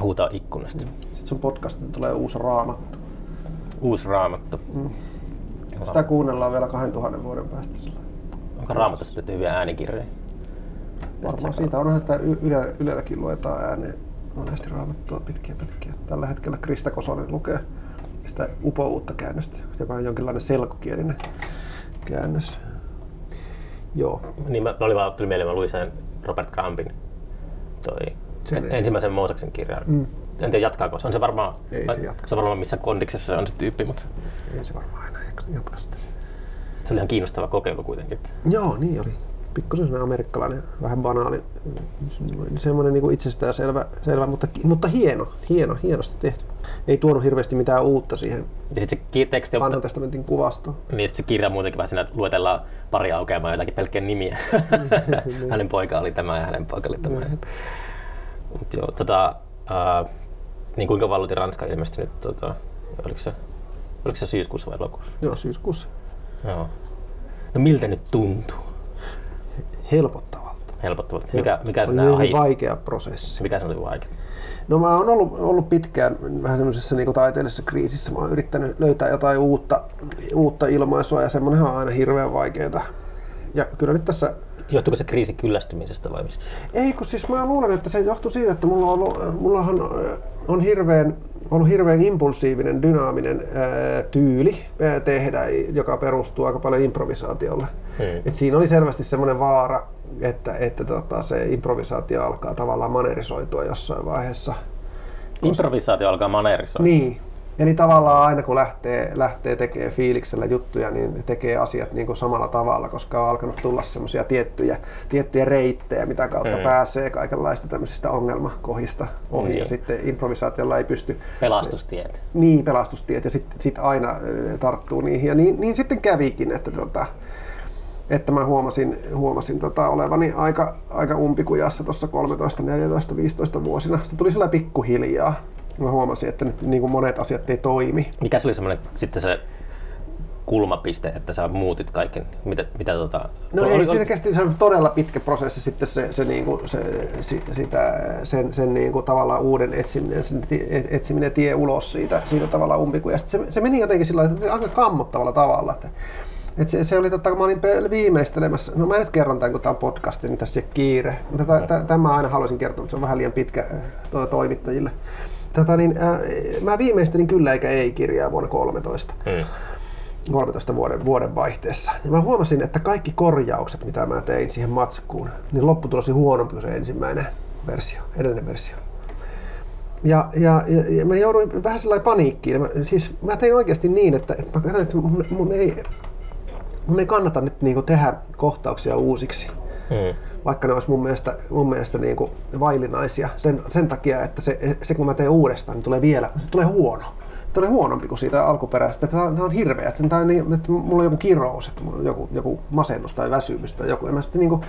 Huutaa ikkunasta. Sitten sun podcastin tulee uusi raamattu. Uusi raamattu. Sitä kuunnellaan vielä 2000 vuoden päästä. sillä. Onko raamatusta tehty hyviä äänikirjoja? Varmaan siitä on, että Yle, Ylelläkin luetaan ääneen monesti raamattua pitkiä pitkiä. Tällä hetkellä Krista Kosonen lukee sitä upouutta käännöstä, joka on jonkinlainen selkokielinen käännös. Joo. Niin mä, mä olin vaan, tuli mieleen, mä luin sen Robert Crumbin toi Sen en- ensimmäisen Mooseksen kirjan. Mm. En tiedä jatkaako se. On se varmaan, Ei se jatka. se on varmaan missä kondiksessa se on se tyyppi, mutta Ei se varmaan aina jatka sitä. se oli ihan kiinnostava kokeilu kuitenkin. Joo, niin oli. Pikkusen amerikkalainen, vähän banaali, semmoinen niin itsestään selvä, selvä mutta, mutta hieno, hieno, hienosti tehty. Ei tuonut hirveästi mitään uutta siihen Ja sitten se teksti on, vanhan testamentin kuvastoon. niin sit se kirja muutenkin vähän siinä luetellaan pari aukeamaa jotakin pelkkiä nimiä. hänen poika oli tämä ja hänen poika oli tämä. Mut joo, tota, uh, niin kuinka valloitin Ranska ilmestynyt, tota, oliko se, oliko se syyskuussa vai elokuussa? Joo, syyskuussa. Joo. No miltä nyt tuntuu? Helpottavalta. Helpottavalta. Mikä, mikä Oli sinä hyvin ahisti? vaikea prosessi. Mikä se oli vaikea? No mä oon ollut, ollut pitkään vähän semmoisessa niin taiteellisessa kriisissä. Mä oon yrittänyt löytää jotain uutta, uutta ilmaisua ja semmoinen on aina hirveän vaikeaa. Ja kyllä nyt tässä Johtuuko se kriisi kyllästymisestä vai mistä? Ei, kun siis mä luulen, että se johtuu siitä, että mulla on mullahan on hirveän, ollut hirveän impulsiivinen, dynaaminen ää, tyyli ää, tehdä, joka perustuu aika paljon improvisaatiolle. Hmm. Et siinä oli selvästi semmoinen vaara, että, että tota, se improvisaatio alkaa tavallaan manerisoitua jossain vaiheessa. Improvisaatio alkaa maneerisoida. Niin. Eli tavallaan aina kun lähtee, lähtee tekemään fiiliksellä juttuja, niin tekee asiat niin kuin samalla tavalla, koska on alkanut tulla semmoisia tiettyjä, tiettyjä reittejä, mitä kautta Mm. pääsee kaikenlaista tämmöisistä ongelmakohista ohi. Niin. Ja sitten improvisaatiolla ei pysty Pelastustiet. niin pelastustiet ja sitten sit aina tarttuu niihin. Ja niin, niin sitten kävikin, että, tota, että mä huomasin, huomasin tota, olevani aika, aika umpikujassa tuossa 13, 14, 15 vuosina. Se tuli sillä pikkuhiljaa. Mä huomasin, että nyt niin kuin monet asiat ei toimi. Mikä se oli semmoinen sitten se kulmapiste, että sä muutit kaiken? Mitä, mitä tota... No oli- ei, siinä kesti se on todella pitkä prosessi sitten se, se, niinku, se si, sitä, sen, sen niinku tavallaan uuden etsiminen, sen etsiminen tie ulos siitä, siitä tavallaan umpikujasta. Se, se meni jotenkin sillä aika kammottavalla tavalla. Että, et se, se, oli totta, kun mä olin viimeistelemässä, no mä nyt kerron tämän, kun tämä on podcast, niin tässä ei kiire. Mutta tä- tä- tämä aina haluaisin kertoa, mutta se on vähän liian pitkä to- toimittajille. Tätä, niin, äh, mä viimeistelin kyllä eikä ei-kirjaa vuonna 13. Hmm. 13 vuoden, vuoden vaihteessa. Ja mä huomasin, että kaikki korjaukset, mitä mä tein siihen matskuun, niin lopputulos oli huonompi kuin se ensimmäinen versio, edellinen versio. Ja, ja, ja, ja mä jouduin vähän sellainen paniikkiin. Mä, siis mä tein oikeasti niin, että, että mä katsoin, että mun, mun, ei, mun ei kannata nyt niinku tehdä kohtauksia uusiksi Hmm. Vaikka ne olisi mun mielestä, mun mielestä niin kuin vaillinaisia sen, sen takia, että se, se kun mä teen uudestaan, niin tulee vielä, se tulee huono. Tulee huonompi kuin siitä alkuperäisestä. Tämä on, on hirveä. Tämä on niin, että mulla on joku kirous, että mulla on joku, joku masennus tai väsymys tai joku. Ja mä sitten niin kuin,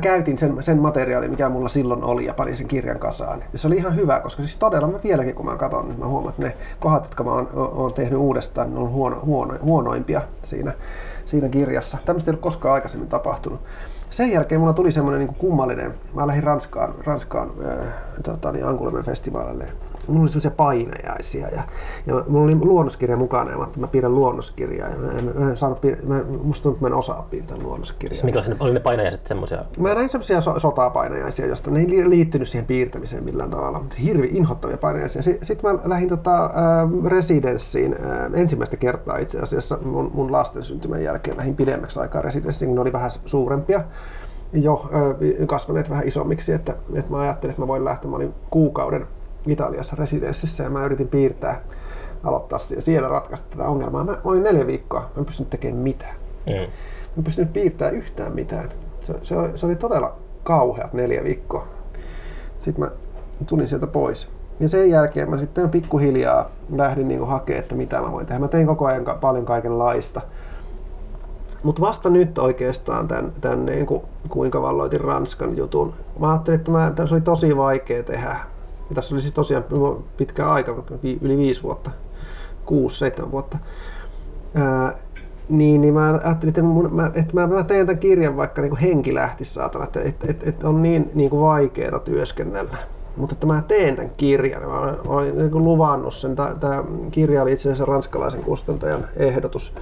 käytin sen, sen materiaalin, mikä mulla silloin oli ja panin sen kirjan kasaan. Ja se oli ihan hyvä, koska siis todella mä vieläkin kun mä katson, niin mä huomaan, että ne kohdat, jotka mä oon, oon tehnyt uudestaan, ne on huono, huono, huonoimpia siinä, siinä kirjassa. Tämmöistä ei ole koskaan aikaisemmin tapahtunut. Sen jälkeen mulla tuli semmoinen niin kummallinen, mä lähdin Ranskaan, Ranskaan äh, tota, niin Angoulêmen festivaalille. Mulla oli semmoisia painajaisia ja, ja mulla oli luonnoskirja mukana ja mä, mä piirrän luonnoskirjaa. Ja mä, en, mä en saanut, piir- mä, musta tuntuu, että mä en osaa piirtää luonnoskirjaa. Mikä oli ne painajaiset semmoisia? Mä näin semmoisia so- sotapainajaisia, josta ne ei li- liittynyt siihen piirtämiseen millään tavalla. Mutta Hirvi inhottavia painajaisia. Sitten mä lähdin tota, äh, residenssiin äh, ensimmäistä kertaa itse asiassa mun, mun lasten syntymän jälkeen. Lähdin pidemmäksi aikaa residenssiin, kun ne oli vähän suurempia jo kasvaneet vähän isommiksi, että, että mä ajattelin, että mä voin lähteä. Mä olin kuukauden Italiassa residenssissä ja mä yritin piirtää, aloittaa sie- siellä ratkaista tätä ongelmaa. Mä olin neljä viikkoa, mä en pystynyt tekemään mitään. Hmm. Mä en pystynyt piirtämään yhtään mitään. Se, se, oli, se oli todella kauheat neljä viikkoa. Sitten mä tulin sieltä pois. Ja sen jälkeen mä sitten pikkuhiljaa lähdin niin hakemaan, että mitä mä voin tehdä. Mä tein koko ajan ka- paljon kaikenlaista. Mutta vasta nyt oikeastaan tämän, tämän niin kuin, kuinka valloitin Ranskan jutun. Mä ajattelin, että mä, oli tosi vaikea tehdä. Ja tässä oli siis tosiaan pitkä aika, yli viisi vuotta, kuusi, seitsemän vuotta. Ää, niin, niin mä ajattelin, että, mun, mä, että mä, mä teen tämän kirjan vaikka niin kuin henki lähtisi saatana, että, että, että, että on niin, niin kuin vaikeaa työskennellä. Mutta että mä teen tämän kirjan. Mä olin, olin niin kuin luvannut sen. Tämä kirja oli itse asiassa ranskalaisen kustantajan ehdotus.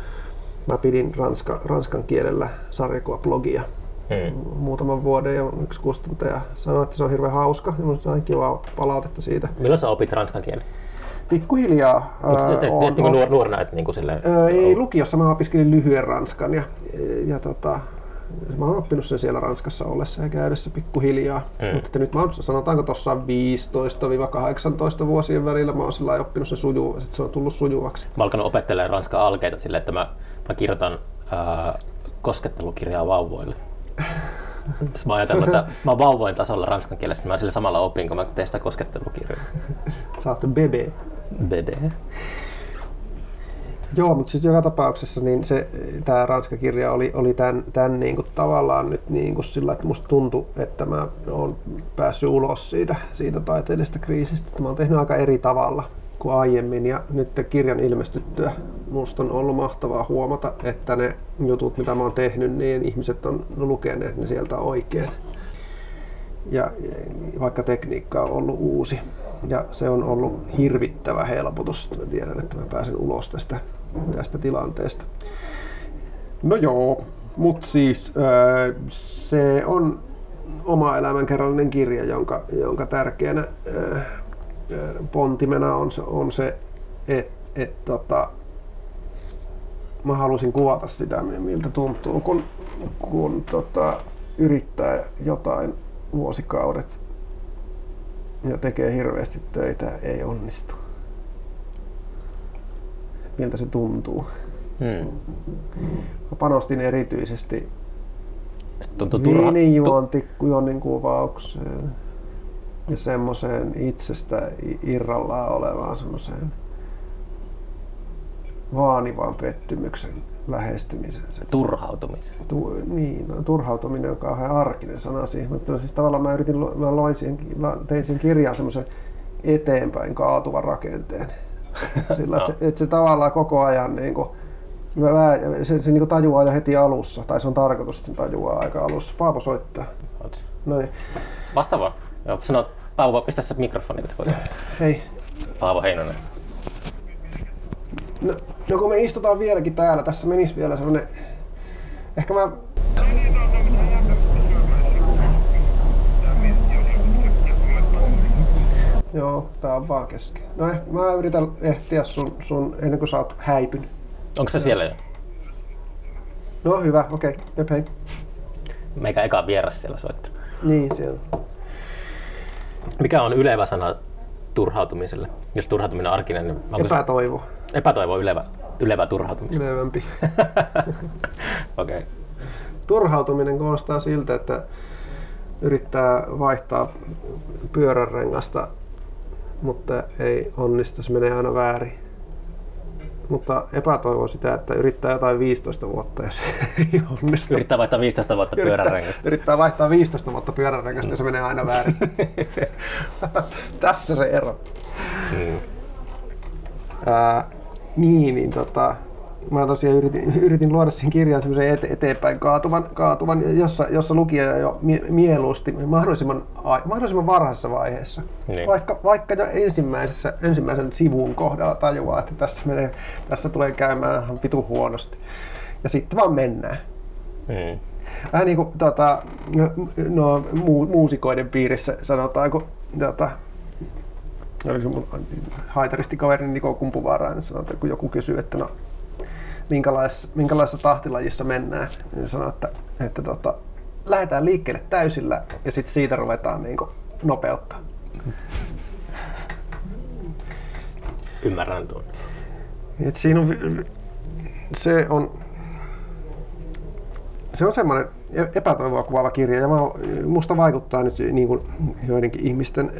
Mä pidin ranska, ranskan kielellä sarjakuvablogia Hmm. muutaman vuoden ja yksi kustantaja sanoi, että se on hirveän hauska ja minusta sai kivaa palautetta siitä. Milloin sä opit ranskan kielen? Pikkuhiljaa ää, te, te, te, oon- nuor, nuorena, että niinku silleen... Öö, ei, lukiossa mä opiskelin lyhyen ranskan ja, ja tota, Mä oon oppinut sen siellä Ranskassa ollessa ja käydessä pikkuhiljaa. Mm. Mm. Mutta että nyt mä oon, sanotaanko tuossa 15-18 vuosien välillä mä oon sillä oppinut sen suju, että se on tullut sujuvaksi. Mä alkanut opettelemaan ranskan alkeita silleen, että mä, mä kirjoitan ää, koskettelukirjaa vauvoille. Sitten mä ajatellut, että mä oon vauvoin tasolla ranskan kielessä, niin mä sillä samalla opin, kun mä teen sitä koskettelukirjaa. Sä oot bebe. Bede. Joo, mutta siis joka tapauksessa niin se, tämä Ranska-kirja oli, oli tämän, tämän niin kuin tavallaan nyt niin kuin sillä, että musta tuntui, että mä oon päässyt ulos siitä, siitä taiteellisesta kriisistä. Että mä oon tehnyt aika eri tavalla kuin aiemmin ja nyt kirjan ilmestyttyä musta on ollut mahtavaa huomata, että ne jutut, mitä mä oon tehnyt, niin ihmiset on lukeneet ne sieltä oikein. Ja vaikka tekniikka on ollut uusi. Ja se on ollut hirvittävä helpotus. Mä tiedän, että mä pääsen ulos tästä, tästä tilanteesta. No joo, mutta siis äh, se on oma elämänkerrallinen kirja, jonka, jonka tärkeänä äh, pontimena on se, on se että et, tota, mä halusin kuvata sitä, miltä tuntuu, kun, kun tota, yrittää jotain vuosikaudet ja tekee hirveästi töitä, ei onnistu. Miltä se tuntuu. Hmm. Mä panostin erityisesti Sitten turha. viinijuonnin kuvaukseen ja semmoiseen itsestä irrallaan olevaan semmoiseen vaanivaan pettymyksen lähestymiseen. Se Turhautumisen. tu, niin, no, turhautuminen on kauhean arkinen sana siihen, mutta siis tavallaan mä, yritin, mä loin siihen, tein siihen kirjaan semmoisen eteenpäin kaatuvan rakenteen. Sillä että se, että se tavallaan koko ajan niin kuin, mä, mä, se, se niin kuin tajuaa jo heti alussa, tai se on tarkoitus, että sen tajuaa aika alussa. Paavo soittaa. Oot- Noin. Vastaavaa. Joo, sano, Paavo, pistä se mikrofoni. Hei. Paavo Heinonen. No, no kun me istutaan vieläkin täällä, tässä menisi vielä semmonen... Ehkä mä... Joo, tää on vaan kesken. No eh, mä yritän ehtiä sun, sun ennen kuin sä oot häipynyt. Onko se siellä jo? No hyvä, okei. Okay. Jep, hei. Meikä eka vieras siellä soittaa. Niin, siellä. Mikä on ylevä sana turhautumiselle? Jos turhautuminen on arkinen, niin onko se Epätoivo. epätoivo ylevä, ylevä turhautumista? Ylevämpi. Okei. Okay. Turhautuminen kuulostaa siltä, että yrittää vaihtaa pyöränrengasta, mutta ei onnistu, se menee aina väärin. Mutta epätoivo sitä, että yrittää jotain 15 vuotta ja se ei onnistu. Yrittää vaihtaa 15 vuotta pyöränrengasta. yrittää vaihtaa 15 vuotta pyöränrengasta ja se menee aina väärin. Tässä se ero. Mm. Ää, niin, niin tota, mä tosiaan yritin, yritin luoda sen kirjan semmoisen ete, eteenpäin kaatuvan, kaatuvan jossa, jossa lukija jo mie, mieluusti mahdollisimman, mahdollisimman varhaisessa vaiheessa. Niin. Vaikka, vaikka jo ensimmäisessä, ensimmäisen sivun kohdalla tajuaa, että tässä, menee, tässä tulee käymään ihan vitu huonosti. Ja sitten vaan mennään. Mm. Vähän niin kuin tota, no, mu, muusikoiden piirissä sanotaan, kun tota, oli se mun haitaristi kaveri Niko Kumpuvaarainen sanoi, että kun joku kysyy, että no, minkälais, minkälaisessa tahtilajissa mennään, niin sanoi, että, että tota, lähdetään liikkeelle täysillä ja sitten siitä ruvetaan niin kuin, nopeuttaa. Ymmärrän tuon. Et siinä on, se on, se on semmoinen epätoivoa kuvaava kirja ja mä, musta vaikuttaa nyt niin kuin joidenkin ihmisten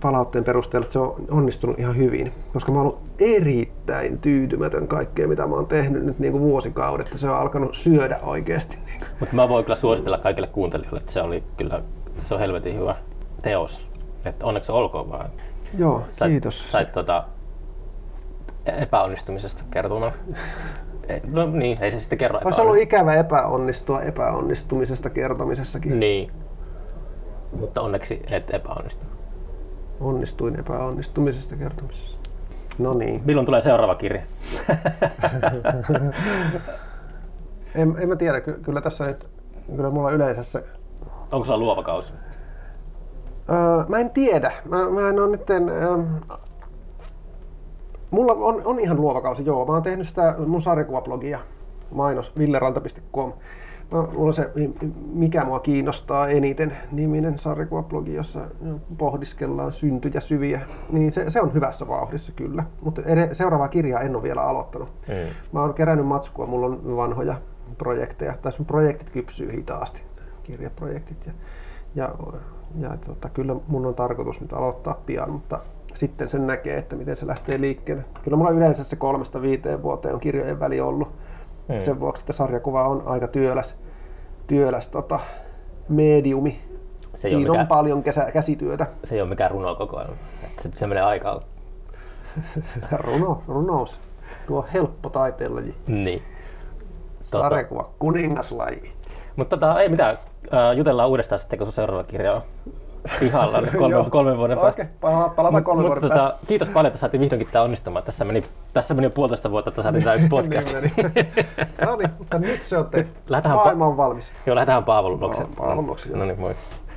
palautteen perusteella, että se on onnistunut ihan hyvin, koska mä oon ollut erittäin tyytymätön kaikkeen, mitä mä oon tehnyt nyt niin kuin vuosikaudet, että se on alkanut syödä oikeasti. Mutta mä voin kyllä suositella kaikille kuuntelijoille, että se oli kyllä, se on helvetin hyvä teos. Että onneksi olkoon vaan. Joo, Sait, kiitos. Sait tota, epäonnistumisesta kertomaan. No niin, ei se sitten kerro Olisi ollut ikävä epäonnistua epäonnistumisesta kertomisessakin. Niin. Mutta onneksi et epäonnistu. Onnistuin epäonnistumisesta kertomisessa. No niin. Milloin tulee seuraava kirja? En, en mä tiedä, ky- kyllä tässä nyt, kyllä mulla yleensä se... Onko sulla luova kausi? Öö, mä en tiedä. Mä, mä en ole nyt... Öö, mulla on, on ihan luova kausi, joo. Mä oon tehnyt sitä mun sarjakuvablogia, mainos, villeranta.com. No, mulla on se Mikä mua kiinnostaa eniten niminen sarjakuvablogi, jossa pohdiskellaan syntyjä syviä. Niin se, se on hyvässä vauhdissa kyllä, mutta seuraavaa kirjaa en ole vielä aloittanut. Mm. Mä oon kerännyt matskua, mulla on vanhoja projekteja, tai projektit kypsyy hitaasti, kirjaprojektit. Ja, ja, ja tota, kyllä mun on tarkoitus nyt aloittaa pian, mutta sitten sen näkee, että miten se lähtee liikkeelle. Kyllä mulla yleensä se kolmesta viiteen vuoteen on kirjojen väli ollut. Hmm. Sen vuoksi, että sarjakuva on aika työläs, työläs tota, mediumi. Se Siinä on, mikään, paljon kesä, käsityötä. Se ei ole mikään runokokoelma. Se, se menee aikaa. Runo, runous. Tuo helppo taiteenlaji. Niin. Sarjakuva, kuningaslaji. Mutta tota, ei mitään, jutellaan uudestaan sitten, kun seuraava kirja on pihalla kolme, kolme vuoden päästä. Okei, palataan kolme vuoden tota, päästä. Kiitos paljon, että saatiin vihdoinkin tämä onnistumaan. Tässä meni, tässä meni jo puolitoista vuotta, että saatiin tämä yksi podcast. niin, no niin, mutta nyt se on tehty. Maailma on valmis. Joo, lähdetään Paavolun luokse. Paavolun luokse, No niin, moi.